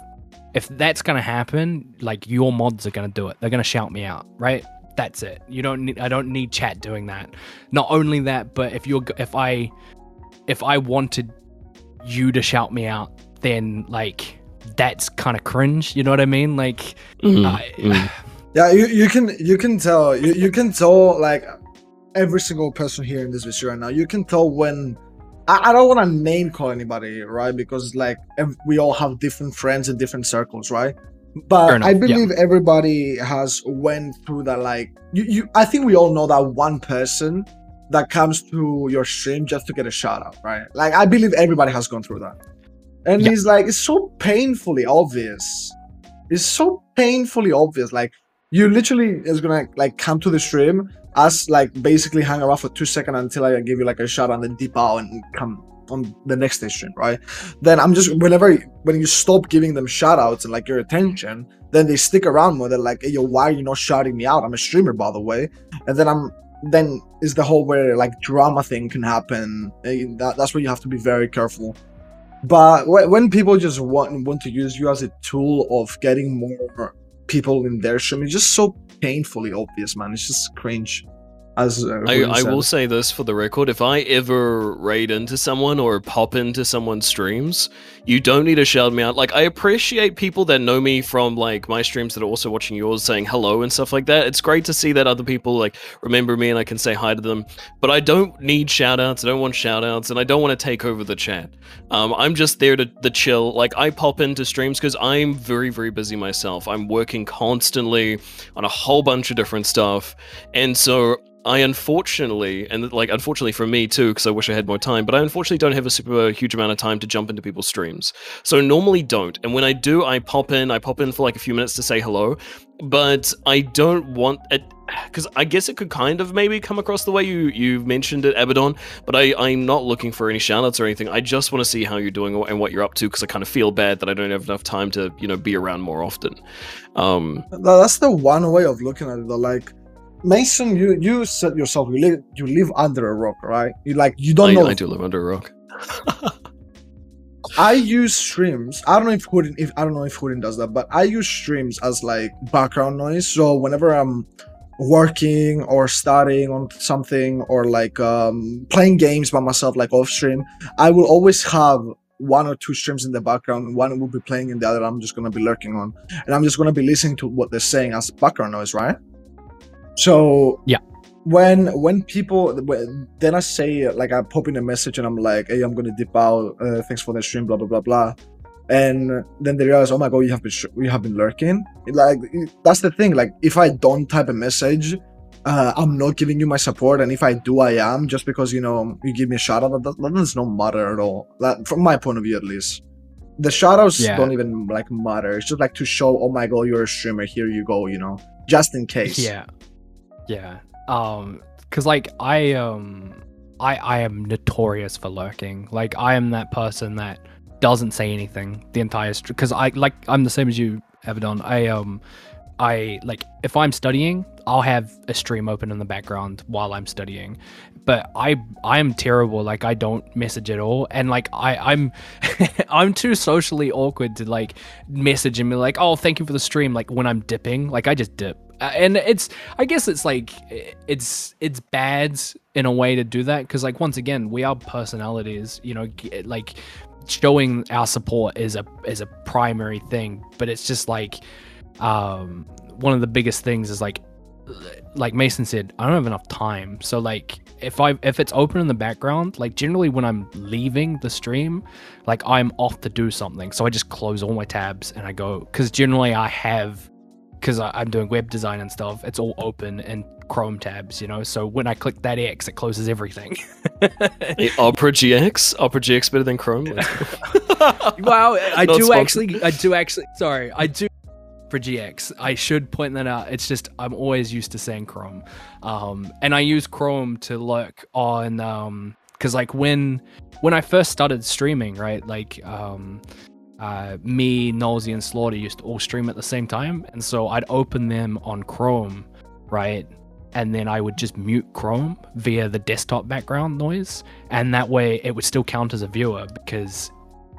if that's gonna happen, like your mods are gonna do it. They're gonna shout me out, right? That's it. You don't need. I don't need chat doing that. Not only that, but if you're if I if I wanted you to shout me out, then like that's kind of cringe. You know what I mean? Like, Mm, I, mm. Yeah, you, you can you can tell you, you can tell like every single person here in this video right now. You can tell when I, I don't want to name call anybody, right? Because like we all have different friends in different circles, right? But enough, I yeah. believe everybody has went through that. Like you, you, I think we all know that one person that comes to your stream just to get a shout out, right? Like I believe everybody has gone through that, and Yeah. it's like it's so painfully obvious. It's so painfully obvious. Like you literally is gonna like come to the stream, us like basically hang around for two seconds until I give you like a shout out and then dip out and come on the next stream, right? Then I'm just whenever when you stop giving them shout outs and like your attention, then they stick around more. They're like, hey, yo, why are you not shouting me out? I'm a streamer, by the way. And then I'm then is the whole where like drama thing can happen. Eh, That, that's where you have to be very careful. But when people just want want to use you as a tool of getting more people in their stream, it's just so painfully obvious, man. It's just cringe. As uh, I, I will say this for the record: if I ever raid into someone or pop into someone's streams, you don't need to shout me out. Like I appreciate people that know me from like my streams that are also watching yours, saying hello and stuff like that. It's great to see that other people like remember me and I can say hi to them. But I don't need shout outs. I don't want shout outs, and I don't want to take over the chat. Um, I'm just there to, to chill. Like I pop into streams because I'm very very busy myself. I'm working constantly on a whole bunch of different stuff, and so I unfortunately, and like unfortunately for me too, because I wish I had more time, but I unfortunately don't have a super huge amount of time to jump into people's streams. So normally don't. And when I do, I pop in, I pop in for like a few minutes to say hello, but I don't want it because I guess it could kind of maybe come across the way you you mentioned it, Abaddon. But I I'm not looking for any shoutouts or anything. I just want to see how you're doing and what you're up to because I kind of feel bad that I don't have enough time to you know be around more often. Um, that's the one way of looking at it like mason you you said yourself you live you live under a rock right? You like you don't I, know I do live under a rock. i use streams. I don't know if Hoodin, if i don't know if Hoodin does that but i use streams as like background noise. So whenever i'm working or studying on something or like um playing games by myself like off stream i will always have one or two streams in the background. One will be playing and the other i'm just gonna be lurking on. And i'm just gonna be listening to what they're saying as background noise right so Yeah. when when people when- then i say like i pop in a message and i'm like hey i'm gonna dip out uh, thanks for the stream blah blah blah blah. And then they realize oh my god you have been sh- you have been lurking. Like that's the thing like if i don't type a message uh, i'm not giving you my support. And if i do i am just because you know you give me a shout out that, that does not matter at all. Like, from my point of view at least. The shoutouts Yeah. don't even like matter. It's just like to show oh my god you're a streamer. Here you go you know just in case. Yeah. Yeah. Um cuz like I um I I am notorious for lurking. Like I am that person that doesn't say anything the entire stream cuz I like I'm the same as you Abaddon. I um I like if I'm studying, I'll have a stream open in the background while I'm studying. But I I am terrible. Like I don't message at all, and like I I'm I'm too socially awkward to like message and be like, oh, thank you for the stream. Like when I'm dipping, like I just dip, and it's I guess it's like it's it's bad in a way to do that because like once again we are personalities, you know, like showing our support is a is a primary thing, but it's just like um one of the biggest things is like like Mason said, I don't have enough time. So like if I if it's open in the background, like generally when I'm leaving the stream, like I'm off to do something. So I just close all my tabs and I go because generally I have because I'm doing web design and stuff. It's all open in Chrome tabs, you know. So when I click that X, it closes everything. Hey, Opera GX, Opera GX better than Chrome. Let's. Wow, I do sponsored. actually. I do actually. Sorry, I do for GX. I should point that out. It's just I'm always used to saying Chrome, um, and I use Chrome to look on um, because like when when I first started streaming, right, like um. Uh, me, Nosy, and Slaughter used to all stream at the same time, and so I'd open them on Chrome, right? and then I would just mute Chrome via the desktop background noise, and that way it would still count as a viewer because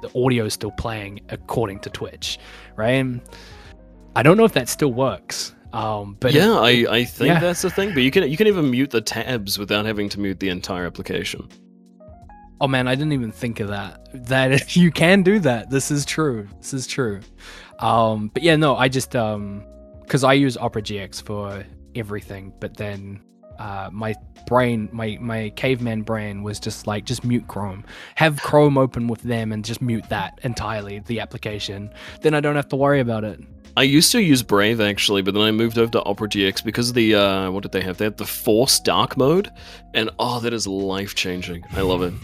the audio is still playing according to Twitch, right? I don't know if that still works. Um, but yeah, it- I, I think yeah. that's the thing. But you can you can even mute the tabs without having to mute the entire application. Oh man, I didn't even think of that. That you can do that. This is true. This is true. Um, but yeah, no, I just um, because I use Opera GX for everything, but then uh, my brain, my my caveman brain was just like just mute Chrome, have Chrome open with them, and just mute that entirely, the application. Then I don't have to worry about it. I used to use Brave actually, but then I moved over to Opera GX because the uh, what did they have? They had the Force Dark mode, and oh, that is life changing. I love it.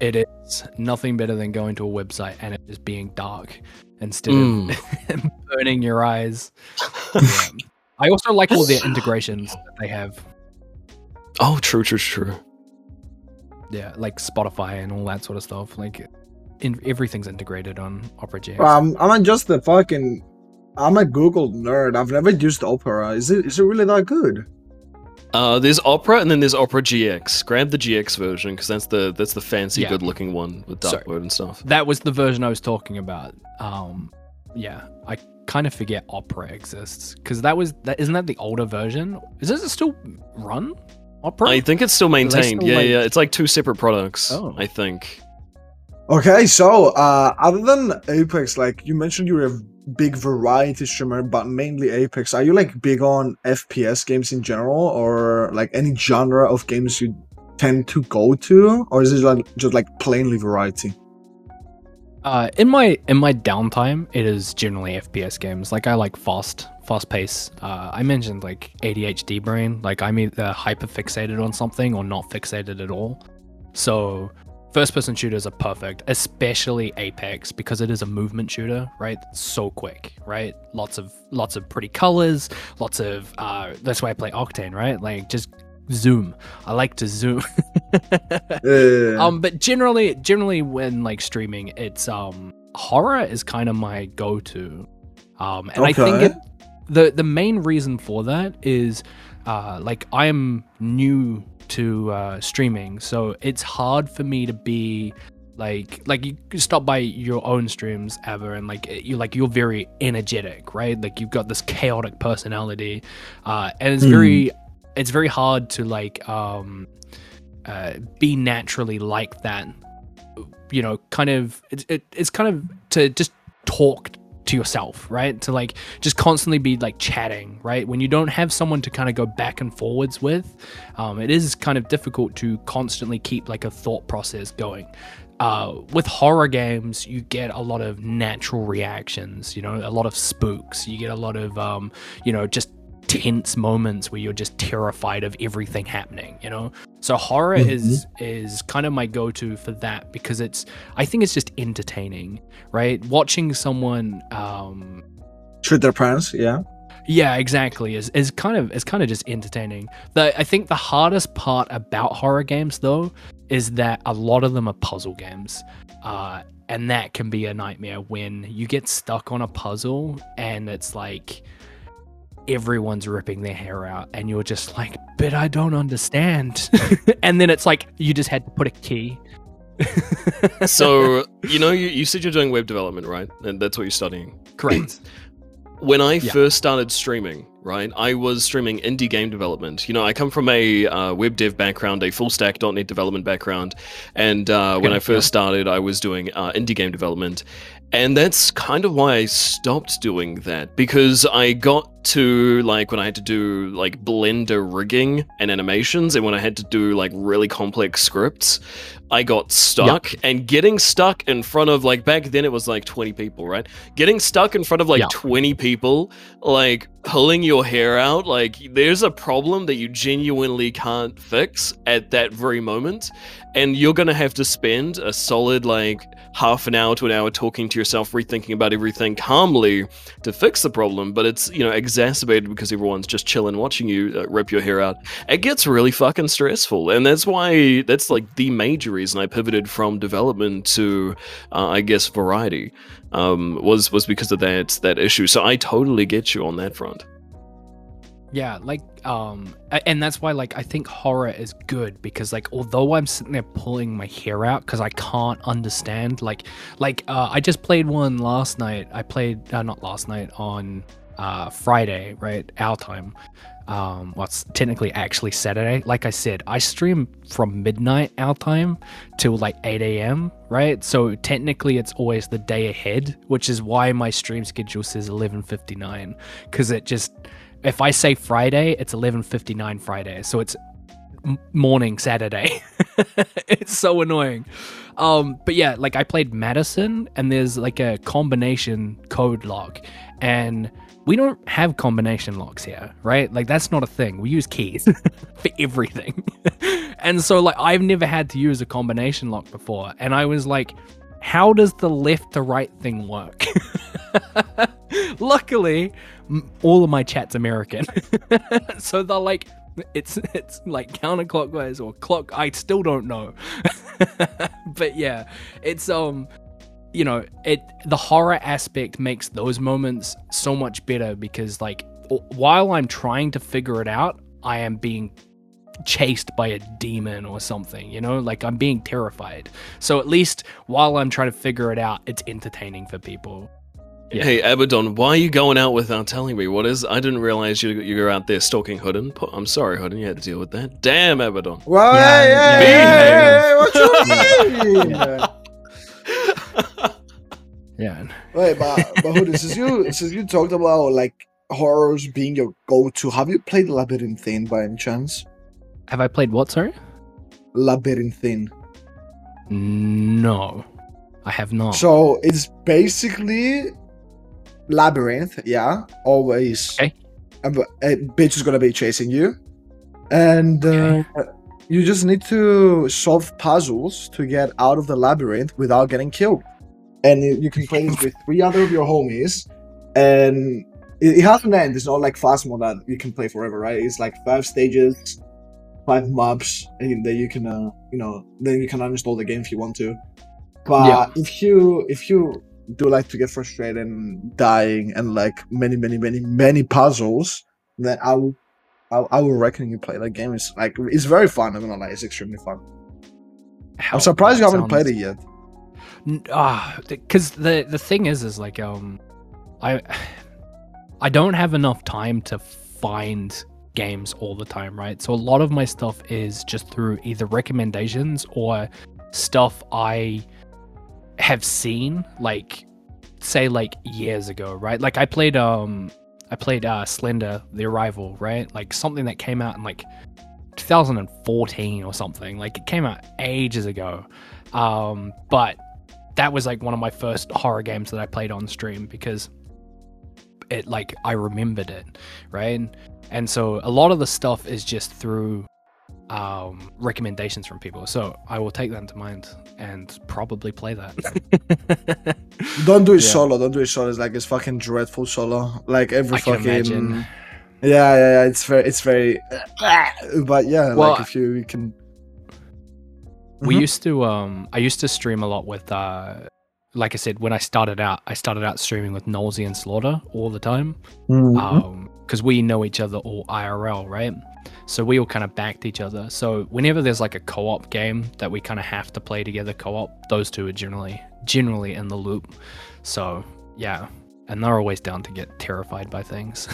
It is nothing better than going to a website and it just being dark instead Mm. of burning your eyes. Yeah. I also like all the integrations that they have. Oh, true, true, true. Yeah, like Spotify and all that sort of stuff. Like, in, everything's integrated on Opera GX. Um, I'm not just the fucking. I'm a Google nerd. I've never used Opera. Is it is it really that good? Uh, there's Opera, and then there's Opera GX. Grab the GX version because that's the that's the fancy, Yeah. good-looking one with dark Sorry. mode and stuff. that was the version I was talking about. Um, yeah, I kind of forget Opera exists because that was that. Isn't that the older version? Is it still run Opera? I think it's still maintained. still, yeah, like- yeah. It's like two separate products. Oh. I think. Okay, so uh, other than Apex, like you mentioned, you're a big variety streamer, but mainly Apex. Are you like big on FPS games in general, or like any genre of games you tend to go to, or is it like just like plainly variety? Uh, in my in my downtime, it is generally FPS games. Like I like fast fast pace. Uh, I mentioned like ADHD brain. Like I'm either hyper fixated on something or not fixated at all. So first person shooters are perfect, especially Apex because it is a movement shooter. Right, It's so quick. Right, lots of lots of pretty colors. Lots of uh, that's why I play Octane. Right, like just zoom. I like to zoom. Um but generally generally when like streaming it's um horror is kind of my go-to um and i think it the the main reason for that is uh like i'm new to uh streaming. So it's hard for me to be like like you stop by your own streams ever and like you like you're very energetic right? Like you've got this chaotic personality uh and it's Hmm. very it's very hard to like um uh be naturally like that. You know kind of it, it, it's kind of to just talk to yourself right? To like just constantly be like chatting right? When you don't have someone to kind of go back and forwards with um, it is kind of difficult to constantly keep like a thought process going. Uh, with horror games you get a lot of natural reactions you know a lot of spooks you get a lot of um, you know just tense moments where you're just terrified of everything happening you know so horror is is kind of my go-to for that because it's i think it's just entertaining right watching someone um shoot their parents, yeah. yeah, exactly. Is is kind of is kind of just entertaining. The I think the hardest part about horror games though is that a lot of them are puzzle games. Uh and that can be a nightmare when you get stuck on a puzzle and it's like everyone's ripping their hair out and you're just like, "But I don't understand." and then it's like you just had to put a key. So you know, you, you said you're doing web development, right? And that's what you're studying. correct. when I Yeah. first started streaming, right, I was streaming indie game development. You know, I come from a uh, web dev background, a full stack .NET development background, and uh, when I first started, I was doing uh, indie game development, and that's kind of why I stopped doing that because I got to like when I had to do like Blender rigging and animations, and when I had to do like really complex scripts, I got stuck. And getting stuck in front of like back then it was like 20 people, right? Getting stuck in front of like Yeah. 20 people, like pulling your hair out, like there's a problem that you genuinely can't fix at that very moment. And you're gonna have to spend a solid like half an hour to an hour talking to yourself, rethinking about everything calmly to fix the problem. But it's, you know, exacerbated because everyone's just chilling watching you uh, rip your hair out. It gets really fucking stressful. And that's why, that's like the major reason I pivoted from development to, uh, I guess, variety. Um, was was because of that that issue. So I totally get you on that front. Yeah, like um and that's why like I think horror is good because like although I'm sitting there pulling my hair out cuz I can't understand like like uh I just played one last night. I played uh, not last night on uh Friday, right? Our time. Um what's technically actually Saturday. Like I said, I stream from midnight our time till like 8 a.m. right? So technically it's always the day ahead, which is why my stream schedule says 11:59 cuz it just if I say Friday, it's 11:59 Friday, so it's morning Saturday. it's so annoying. Um, but yeah, like I played Madison, and there's like a combination code lock, and we don't have combination locks here, right? Like that's not a thing. We use keys for everything, and so like I've never had to use a combination lock before, and I was like, how does the left to right thing work? Luckily, all of my chat's American, so they're like, it's it's like counterclockwise or clock. I still don't know, but yeah, it's um, you know, it the horror aspect makes those moments so much better because like while I'm trying to figure it out, I am being chased by a demon or something, you know? Like I'm being terrified. So at least while I'm trying to figure it out, it's entertaining for people. Yeah. Hey, Abaddon, why are you going out without telling me? What is? I didn't realize you you were out there stalking Hoodin. I'm sorry, Hoodin, you had to deal with that. Damn, Abaddon. Well, Yeah, hey, yeah, hey, yeah. hey, what you mean? Yeah. Wait, but but Hoodin, since you since you talked about like horrors being your go-to, have you played Labyrinthine by any chance? Have I played what, sorry? Labyrinthine. No. I have not. So it's basically labyrinth, yeah. Always, Okay. a, a bitch is gonna be chasing you, and uh, you just need to solve puzzles to get out of the labyrinth without getting killed. And you can play this with three other of your homies, and it, it has an end. It's not like Phasmo that you can play forever, right? It's like five stages, five maps, and then you can, uh, you know, then you can uninstall the game if you want to. But Yeah. if you if you do like to get frustrated and dying and like many many many many puzzles, then I will I, I will reckon you play that game. It's like it's very fun. I'm gonna lie, it's extremely fun. How- I'm surprised you haven't sounds- played it yet. Ah, because the the thing is, is like um, I I don't have enough time to find games all the time, right? So a lot of my stuff is just through either recommendations or stuff I have seen, like say like years ago, right? Like I played um I played uh Slender The Arrival, right? Like something that came out in like 2014 or something. Like it came out ages ago. Um, but that was like one of my first horror games that I played on stream because it like I remembered it, right? And so a lot of the stuff is just through um recommendations from people. So I will take that into mind and probably play that. Don't do it Yeah. solo. Don't do it solo. It's like it's fucking dreadful solo. Like every fucking. imagine. Yeah, yeah, yeah. It's very, it's very. But yeah, Well, like if you, you can. We Mhm. used to um i used to stream a lot with uh like i said when i started out i started out streaming with Nolsey and slaughter all the time Mhm. um because we know each other all irl right? So we all kind of backed each other. So whenever there's like a co-op game that we kind of have to play together co-op those two are generally generally in the loop. So yeah. And they're always down to get terrified by things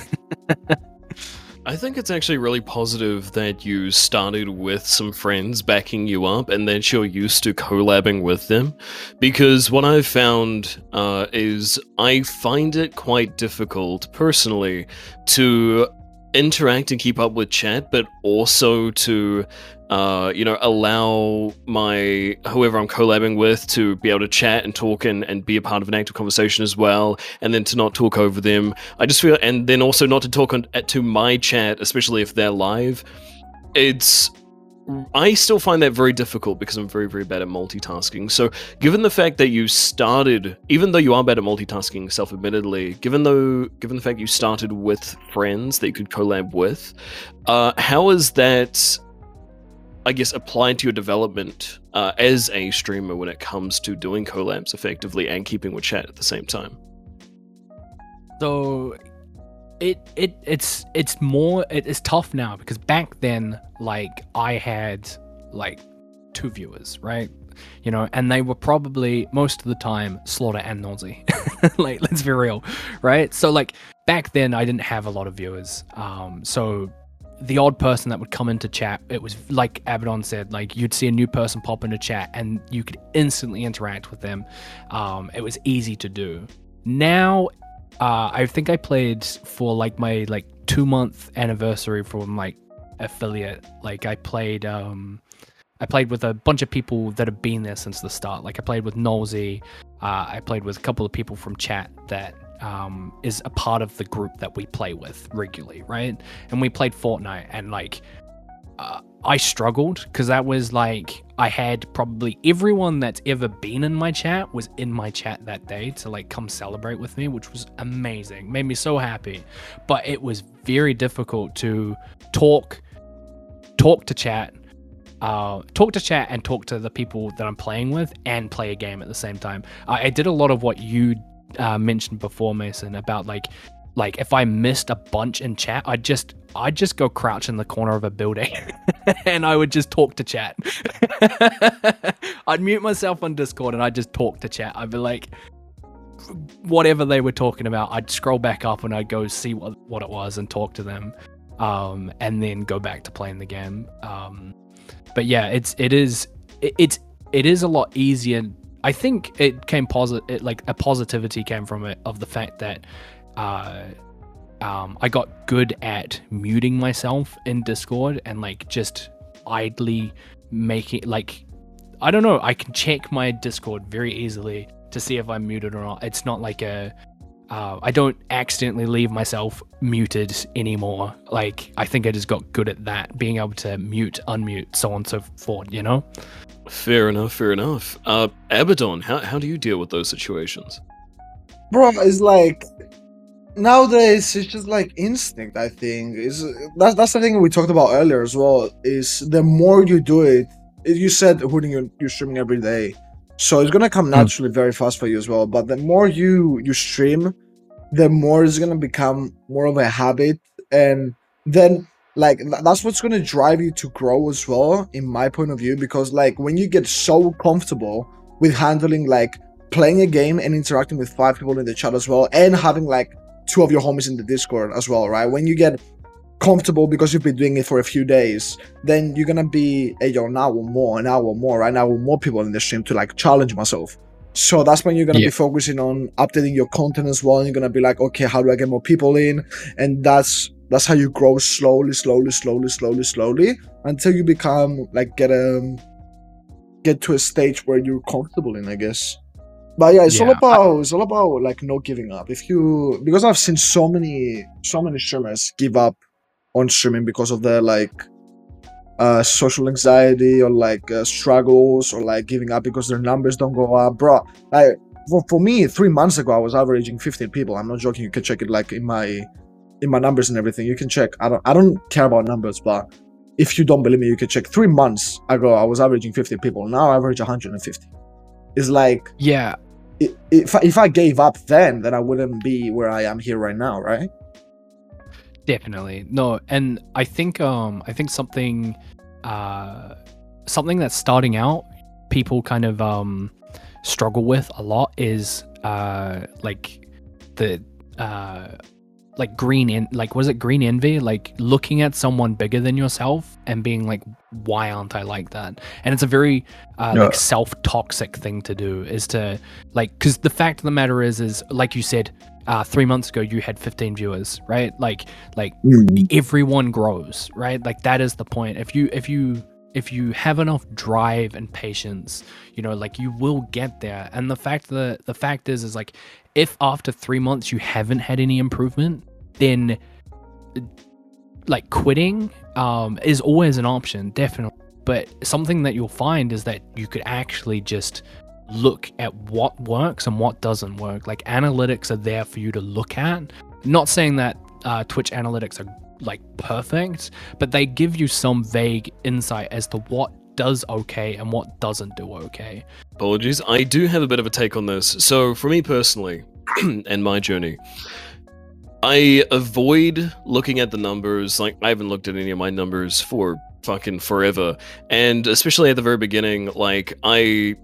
I think it's actually really positive that you started with some friends backing you up and that you're used to collabing with them. Because what I've found uh, is I find it quite difficult personally to interact and keep up with chat, but also to. Uh, you know, allow my whoever I'm collabing with to be able to chat and talk and, and be a part of an active conversation as well, and then to not talk over them. I just feel, and then also not to talk on, to my chat, especially if they're live. It's, I still find that very difficult because I'm very, very bad at multitasking. So, given the fact that you started, even though you are bad at multitasking, self-admittedly, given though, given the fact you started with friends that you could collab with, uh, how is that? I guess applied to your development uh, as a streamer when it comes to doing collabs effectively and keeping with chat at the same time. So it it it's it's more it, it's tough now because back then like I had like two viewers, right? You know, and they were probably most of the time Slaughter and Nausea. like, let's be real, right? So like back then I didn't have a lot of viewers. Um so the odd person that would come into chat, it was like Abaddon said, like you'd see a new person pop into chat and you could instantly interact with them. Um, it was easy to do. Now, uh, I think I played for like my like two month anniversary from like affiliate. Like I played, um, I played with a bunch of people that have been there since the start. Like I played with Nolsey. Uh, I played with a couple of people from chat that um, is a part of the group that we play with regularly, right? And we played Fortnite, and like, uh, I struggled because that was like I had probably everyone that's ever been in my chat was in my chat that day to like come celebrate with me, which was amazing, made me so happy. But it was very difficult to talk, talk to chat, uh, talk to chat and talk to the people that I'm playing with and play a game at the same time. I did a lot of what you uh, mentioned before, Mason, about like like if I missed a bunch in chat, I'd just I'd just go crouch in the corner of a building and I would just talk to chat. I'd mute myself on Discord and I'd just talk to chat. I'd be like whatever they were talking about, I'd scroll back up and I'd go see what what it was and talk to them. Um, and then go back to playing the game. Um, but yeah, it's it is it, it's it is a lot easier I think it came positive. Like a positivity came from it of the fact that uh, um, I got good at muting myself in Discord and like just idly making like I don't know. I can check my Discord very easily to see if I'm muted or not. It's not like a uh, I don't accidentally leave myself muted anymore. Like I think I just got good at that, being able to mute, unmute, so on and so forth. You know. Fair enough, fair enough. Uh, Abaddon, how, how do you deal with those situations? Bro, it's like nowadays it's just like instinct. I think is that's that's the thing we talked about earlier as well. Is the more you do it, you said Hoodin you're, you're streaming every day, so it's gonna come hmm. naturally very fast for you as well. But the more you you stream, the more it's gonna become more of a habit, and then like that's what's going to drive you to grow as well in my point of view because like when you get so comfortable with handling like playing a game and interacting with five people in the chat as well and having like two of your homies in the discord as well right when you get comfortable because you've been doing it for a few days then you're gonna be hey yo now more an hour more right now more people in the stream to like challenge myself so that's when you're gonna yeah. be focusing on updating your content as well and you're gonna be like okay how do i get more people in and that's that's how you grow slowly, slowly, slowly, slowly, slowly until you become like get a um, get to a stage where you're comfortable in, I guess. But yeah, it's yeah, all about I, it's all about like not giving up. If you because I've seen so many so many streamers give up on streaming because of their like uh social anxiety or like uh, struggles or like giving up because their numbers don't go up, bro. Like for, for me, three months ago, I was averaging 15 people. I'm not joking. You can check it like in my in my numbers and everything. You can check. I don't I don't care about numbers, but if you don't believe me, you can check. Three months ago, I was averaging 50 people. Now I average 150. It's like yeah. If if I gave up then, then I wouldn't be where I am here right now, right? Definitely no, and I think um I think something uh something that's starting out people kind of um struggle with a lot is uh like the uh like green in like was it green envy? Like looking at someone bigger than yourself and being like why aren't i like that? And it's a very uh, like self-toxic thing to do is to like because the fact of the matter is is like you said uh, three months ago you had 15 viewers right? Like like mm. everyone grows right? Like that is the point. If you if you if you have enough drive and patience you know like you will get there. And the fact that the fact is is like if after three months you haven't had any improvement, then like quitting um, is always an option, definitely. But something that you'll find is that you could actually just look at what works and what doesn't work. Like analytics are there for you to look at. Not saying that uh, Twitch analytics are like perfect, but they give you some vague insight as to what does okay and what doesn't do okay. Apologies, I do have a bit of a take on this. So, for me personally, and my journey, I avoid looking at the numbers. Like I haven't looked at any of my numbers for fucking forever, and especially at the very beginning, like I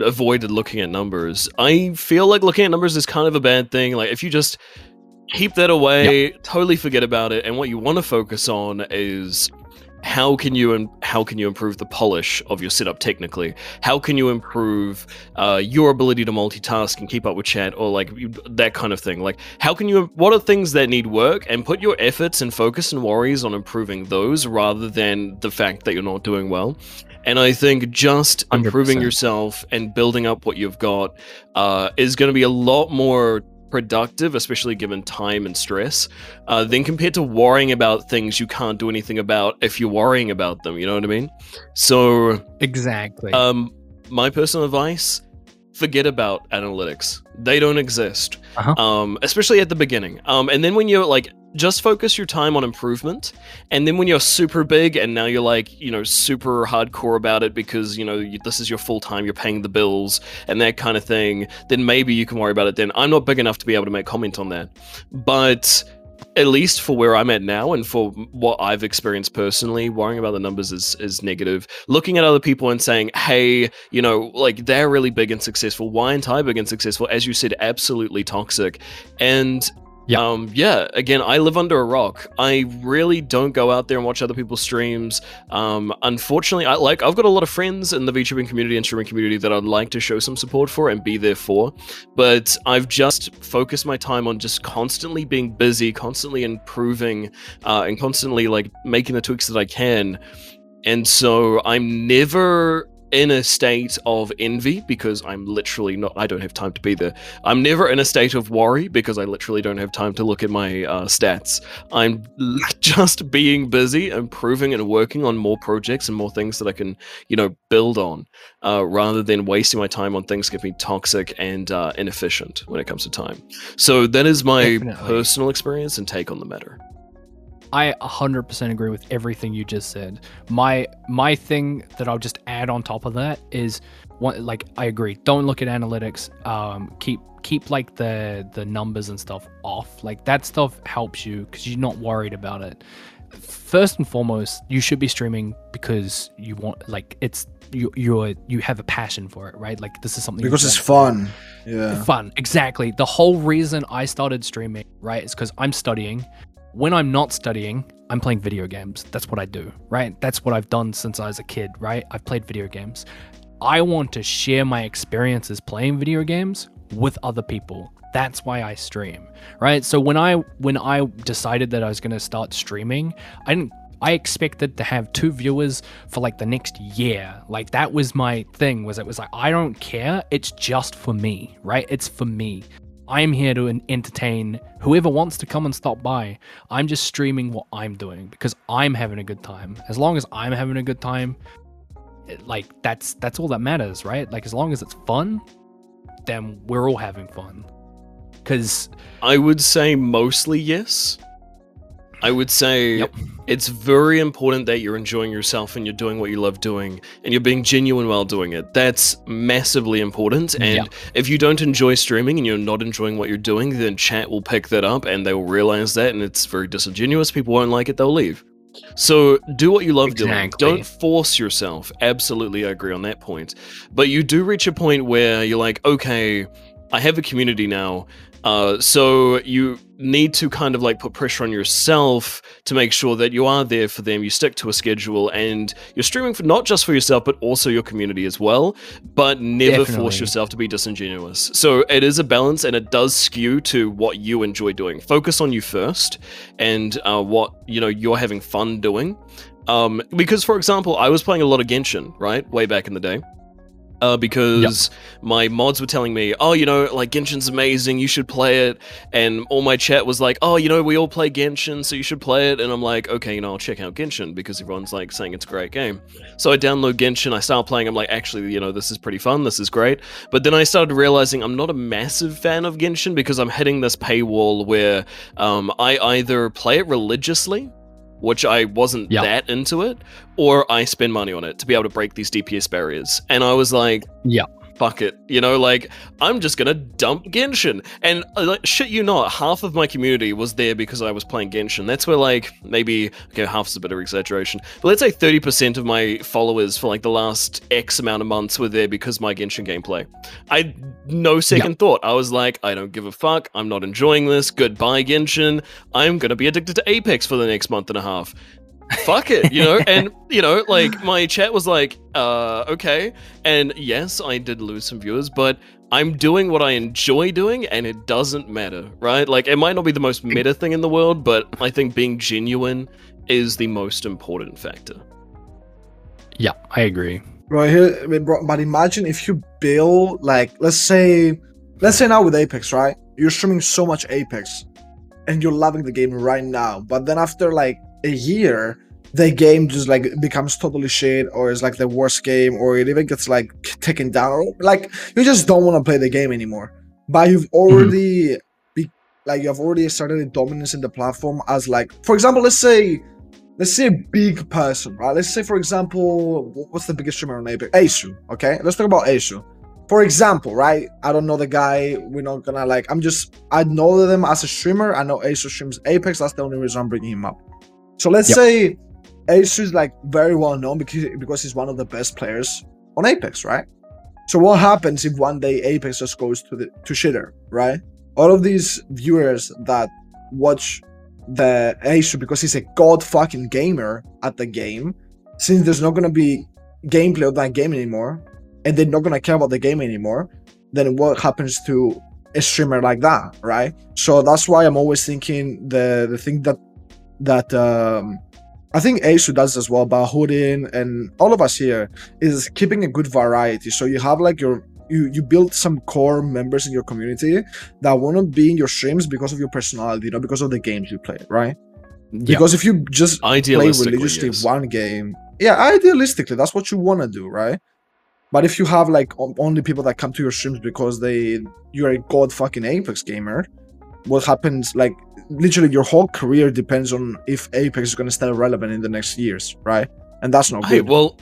avoided looking at numbers. I feel like looking at numbers is kind of a bad thing. Like if you just keep that away, totally forget about it, and what you want to focus on is how can you and how can you improve the polish of your setup technically? How can you improve uh, your ability to multitask and keep up with chat or like that kind of thing? Like how can you what are things that need work? And put your efforts and focus and worries on improving those rather than the fact that you're not doing well. And I think just improving 100%. yourself and building up what you've got uh, is going to be a lot more productive, especially given time and stress, uh, than compared to worrying about things you can't do anything about if you're worrying about them. You know what I mean? So, Exactly. um, my personal advice: forget about analytics. They don't exist, Uh-huh. um, especially at the beginning. Um, and then when you're like, just focus your time on improvement. And then when you're super big and now you're like, you know, super hardcore about it because you know you, this is your full time, you're paying the bills and that kind of thing. Then maybe you can worry about it. Then I'm not big enough to be able to make comment on that, but at least for where I'm at now and for what I've experienced personally, worrying about the numbers is is negative. Looking at other people and saying, "Hey, you know, like they're really big and successful. Why aren't I big and successful?" As you said, absolutely toxic. And Yeah. um, yeah. Again, I live under a rock. I really don't go out there and watch other people's streams. Um, unfortunately, I like I've got a lot of friends in the VTubing community and streaming community that I'd like to show some support for and be there for but I've just focused my time on just constantly being busy, constantly improving, uh, and constantly like making the tweaks that I can. And so I'm never in a state of envy because I'm literally not, I don't have time to be there. I'm never in a state of worry because I literally don't have time to look at my uh, stats. I'm just being busy, improving and working on more projects and more things that I can, you know, build on uh, rather than wasting my time on things that can be toxic and uh, inefficient when it comes to time. So that is my Definitely. personal experience and take on the matter. I 100% agree with everything you just said. My my thing that I'll just add on top of that is one like I agree. Don't look at analytics. Um keep keep like the the numbers and stuff off. Like that stuff helps you cuz you're not worried about it. First and foremost, you should be streaming because you want like it's you you're you have a passion for it, right? Like this is something because it's fun. Yeah. fun exactly the whole reason i started streaming right is because i'm studying when i'm not studying i'm playing video games that's what i do right that's what i've done since i was a kid right i've played video games i want to share my experiences playing video games with other people that's why i stream right so when i when i decided that i was going to start streaming i didn't I expected to have two viewers for like the next year. Like that was my thing was it was like I don't care. It's just for me, right? It's for me. I'm here to entertain whoever wants to come and stop by. I'm just streaming what I'm doing because I'm having a good time. As long as I'm having a good time, it- like that's that's all that matters, right? Like as long as it's fun, then we're all having fun. Cuz I would say mostly yes. I would say Yep. it's very important that you're enjoying yourself and you're doing what you love doing and you're being genuine while doing it. That's massively important. And Yeah. if you don't enjoy streaming and you're not enjoying what you're doing, then chat will pick that up and they will realize that and it's very disingenuous. People won't like it, they'll leave. So do what you love doing. Don't force yourself. Absolutely, I agree on that point. But you do reach a point where you're like, okay, I have a community now. Uh, so you need to kind of like put pressure on yourself to make sure that you are there for them. You stick to a schedule and you're streaming for not just for yourself, but also your community as well. But never force yourself to be disingenuous. So it is a balance and it does skew to what you enjoy doing. Focus on you first and uh, what you know you're having fun doing. Um, because, for example, I was playing a lot of Genshin, right, way back in the day. Uh, because my mods were telling me, oh, you know, like Genshin's amazing, you should play it. And all my chat was like, oh, you know, we all play Genshin, so you should play it. And I'm like, okay, you know, I'll check out Genshin because everyone's like saying it's a great game. So I download Genshin, I start playing, I'm like, actually, you know, this is pretty fun, this is great. But then I started realizing I'm not a massive fan of Genshin because I'm hitting this paywall where um, I either play it religiously, which I wasn't Yeah. that into it, or I spend money on it to be able to break these DPS barriers. And I was like, Yeah. Fuck it. You know, like, I'm just gonna dump Genshin. And uh, like, shit you not, half of my community was there because I was playing Genshin. That's where, like, maybe, okay, half's a bit of exaggeration, but let's say 30% of my followers for like the last X amount of months were there because my Genshin gameplay. I no second thought. I was like, I don't give a fuck. I'm not enjoying this. Goodbye, Genshin. I'm gonna be addicted to Apex for the next month and a half fuck it, you know? and, you know, like my chat was like, uh, okay. And yes, I did lose some viewers, but I'm doing what I enjoy doing and it doesn't matter, right? Like it might not be the most meta thing in the world, but I think being genuine is the most important factor. Yeah, I agree. Right here, but imagine if you build like, let's say, let's say now with Apex, right? You're streaming so much Apex, and you're loving the game right now. But then after like a year, the game just like becomes totally shit, or is like the worst game, or it even gets like taken down, or like you just don't want to play the game anymore. But you've already mm-hmm. be, like you have already started a dominance in the platform as like, for example, let's say let's say a big person, right? Let's say, for example, what's the biggest streamer on Apex? Aceu, okay? Let's talk about Aceu. For example, right? I don't know the guy. We're not gonna like. I'm just. I know them as a streamer. I know Aceu streams Apex. That's the only reason I'm bringing him up. So let's yep. say Aceu is like very well known because because he's one of the best players on Apex, right? So what happens if one day Apex just goes to the to shitter, right? All of these viewers that watch the Aceu because he's a god fucking gamer at the game, since there's not gonna be gameplay of that game anymore, and they're not gonna care about the game anymore, then what happens to a streamer like that, right? So that's why I'm always thinking the the thing that that um, I think Aceu does as well, Hoodin and all of us here is keeping a good variety. So you have like your you you build some core members in your community that want to be in your streams because of your personality, not because of the games you play, right? Yeah. Because if you just play religiously yes. one game, yeah, idealistically, that's what you want to do, right? But if you have like only people that come to your streams because they you're a god fucking Apex gamer, what happens like literally your whole career depends on if Apex is going to stay relevant in the next years, right? And that's not good. well,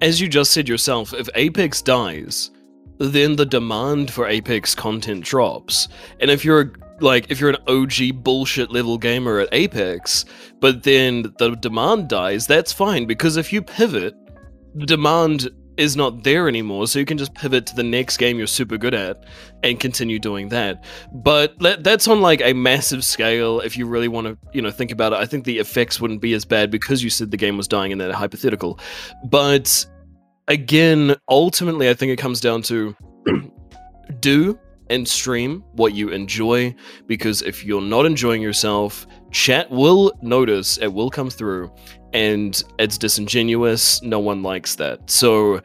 as you just said yourself, if Apex dies, then the demand for Apex content drops. And if you're like if you're an OG bullshit level gamer at Apex, but then the demand dies, that's fine because if you pivot, the demand is not there anymore, so you can just pivot to the next game you're super good at and continue doing that. But that, that's on like a massive scale. If you really want to, you know, think about it, I think the effects wouldn't be as bad because you said the game was dying in that hypothetical. But again, ultimately, I think it comes down to do and stream what you enjoy because if you're not enjoying yourself, chat will notice, it will come through, and it's disingenuous. No one likes that. So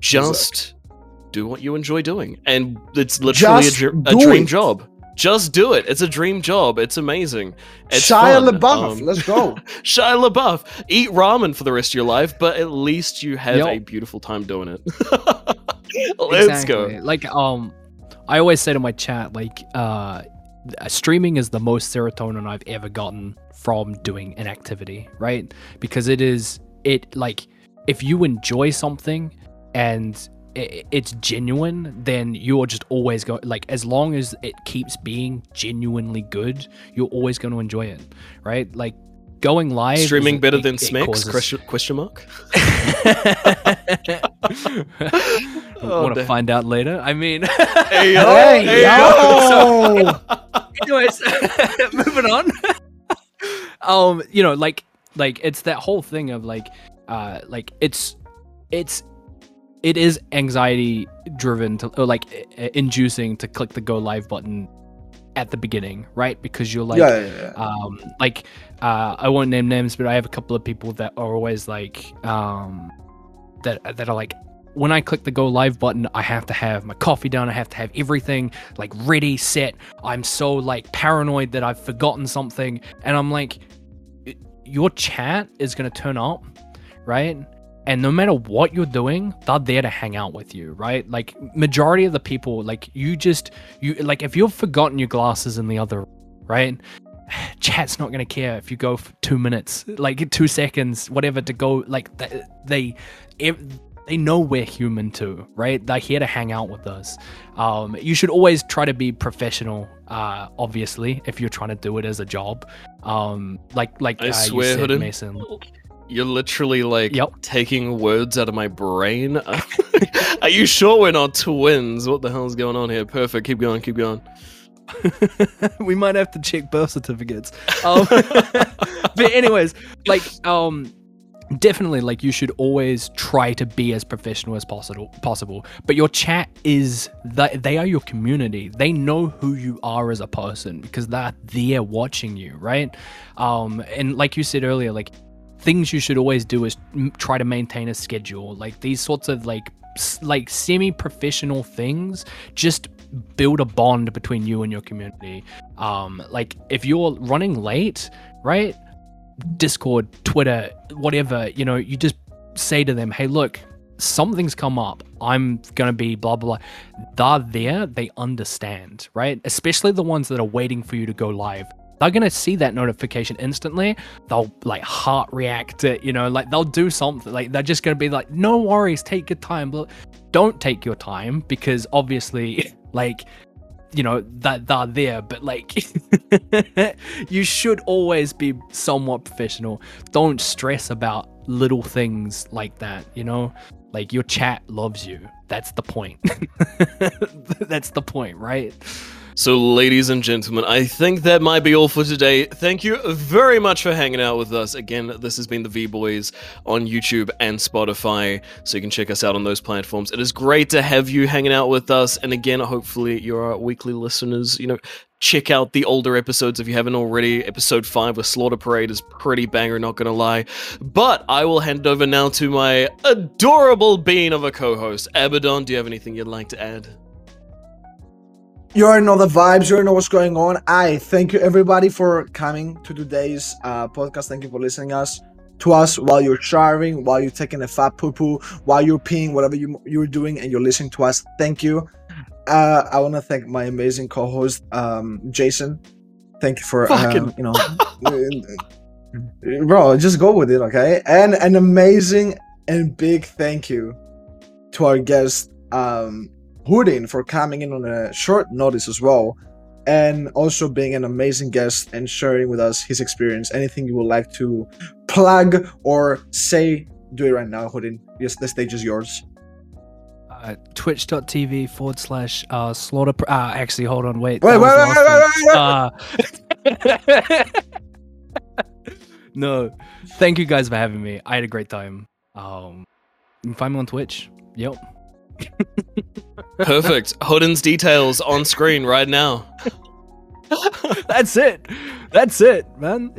just do what you enjoy doing. And it's literally a, dr- a, dream it. job. Just do it. It's a dream job. It's amazing. It's Shia fun. LaBeouf, um, let's go. Shia LaBeouf, eat ramen for the rest of your life, but at least you have yep. a beautiful time doing it. let's exactly. go. Like um, I always say to my chat, like uh, streaming is the most serotonin I've ever gotten from doing an activity, right? Because it is it like if you enjoy something and it's genuine, then you're just always going like as long as it keeps being genuinely good, you're always going to enjoy it, right? Like going live streaming better it, than Smex? Causes... Question, question mark. oh, Want to find out later? I mean, hey yo, hey, yo. yo. anyways, moving on. Um, you know, like, like it's that whole thing of like, uh, like it's, it's, it is anxiety driven to, or like inducing to click the go live button at the beginning, right? Because you're like, yeah, yeah, yeah. um, like, uh, I won't name names, but I have a couple of people that are always like, um, that that are like, when I click the go live button, I have to have my coffee down. I have to have everything like ready, set. I'm so like paranoid that I've forgotten something, and I'm like, your chat is gonna turn up, right? and no matter what you're doing they're there to hang out with you right like majority of the people like you just you like if you've forgotten your glasses in the other right chat's not going to care if you go for two minutes like two seconds whatever to go like they, they they know we're human too, right? They're here to hang out with us. Um, you should always try to be professional. Uh, obviously, if you're trying to do it as a job, um, like like I uh, swear, you said, Mason. You're literally like Yep. taking words out of my brain. Are you sure we're not twins? What the hell's going on here? Perfect. Keep going. Keep going. we might have to check birth certificates. Um, but anyways, like um definitely like you should always try to be as professional as possible possible. But your chat is that they are your community. They know who you are as a person because they're there watching you, right? Um and like you said earlier, like things you should always do is try to maintain a schedule. Like these sorts of like like semi-professional things just build a bond between you and your community. Um like if you're running late, right? Discord, Twitter, whatever, you know, you just say to them, "Hey, look, something's come up. I'm gonna be blah blah blah." They're there. They understand, right? Especially the ones that are waiting for you to go live. They're gonna see that notification instantly. They'll like heart react it, you know, like they'll do something. Like they're just gonna be like, "No worries, take your time." Don't take your time because obviously, like you know that they're there but like you should always be somewhat professional. Don't stress about little things like that you know? Like your chat loves you. That's the point. That's the point right So, ladies and gentlemen, I think that might be all for today. Thank you very much for hanging out with us. Again, this has been the VBois on YouTube and Spotify, so you can check us out on those platforms. It is great to have you hanging out with us. And again, hopefully, you're our weekly listeners. You know, check out the older episodes if you haven't already. Episode 5 with Slaughter Parade is pretty banger, not gonna lie. But I will hand over now to my adorable being of a co host. Abaddon, do you have anything you'd like to add? You already know the vibes. You already know what's going on. I thank you everybody for coming to today's uh, podcast. Thank you for listening us to us while you're showering, while you're taking a fat poo poo, while you're peeing, whatever you you're doing, and you're listening to us. Thank you. Uh, I want to thank my amazing co-host, um, Jason. Thank you for uh, you know, bro. Just go with it, okay? And an amazing and big thank you to our guest, um, Hoodin for coming in on a short notice as well, and also being an amazing guest and sharing with us his experience. Anything you would like to plug or say, do it right now, Hoodin. Yes, the stage is yours. uh, twitch.tv forward slash uh slaughter pr- uh actually hold on wait Wait, wait, wait, wait, wait, wait. uh no thank you guys for having me i had a great time um you can find me on twitch yep Perfect. Hoodin's details on screen right now. that's it that's it man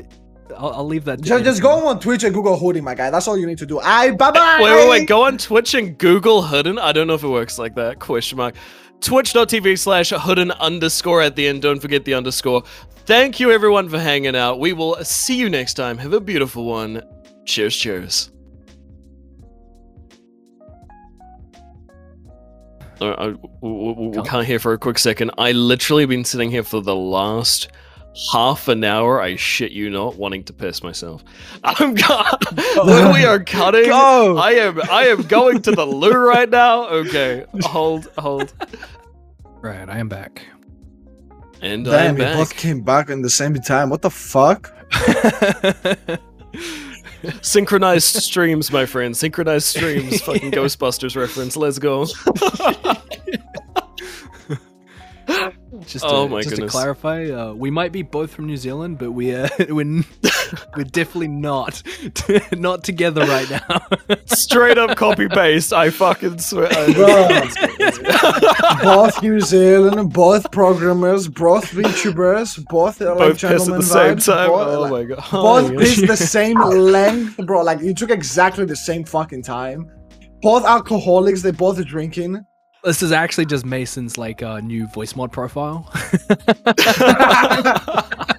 i'll, I'll leave that Just, just go on Twitch and Google Hoodin, my guy. That's all you need to do. I bye bye. Wait, wait, wait. Go on Twitch and Google Hoodin. I don't know if it works like that. Question mark. Twitch.tv slash Hoodin underscore at the end. Don't forget the underscore. Thank you, everyone, for hanging out. We will see you next time. Have a beautiful one. Cheers, cheers. Uh, I, we, we- we can't hear for a quick second. I literally been sitting here for the last half an hour. I shit you not, wanting to piss myself. I'm cut. when we are cutting, Go. I am I am going to the loo right now. Okay, hold, hold, right i am back and I'm Damn, we back. both came back in the same time. What the fuck? Synchronized streams, my friend. Synchronized streams. Fucking Ghostbusters reference. Let's go. just Oh to, my just goodness. to clarify uh, we might be both from new zealand but we uh, we're, we're definitely not not together right now Straight up copy paste. I fucking swear. Bro. both New Zealand, both programmers, both VTubers, both uh, like Both piss at gentlemen the same vibes, time. both, Oh like, my god. both Oh, piss the same length, bro. Like you took exactly the same fucking time. Both alcoholics, they both are drinking. This is actually just Mason's like uh, new voice mod profile.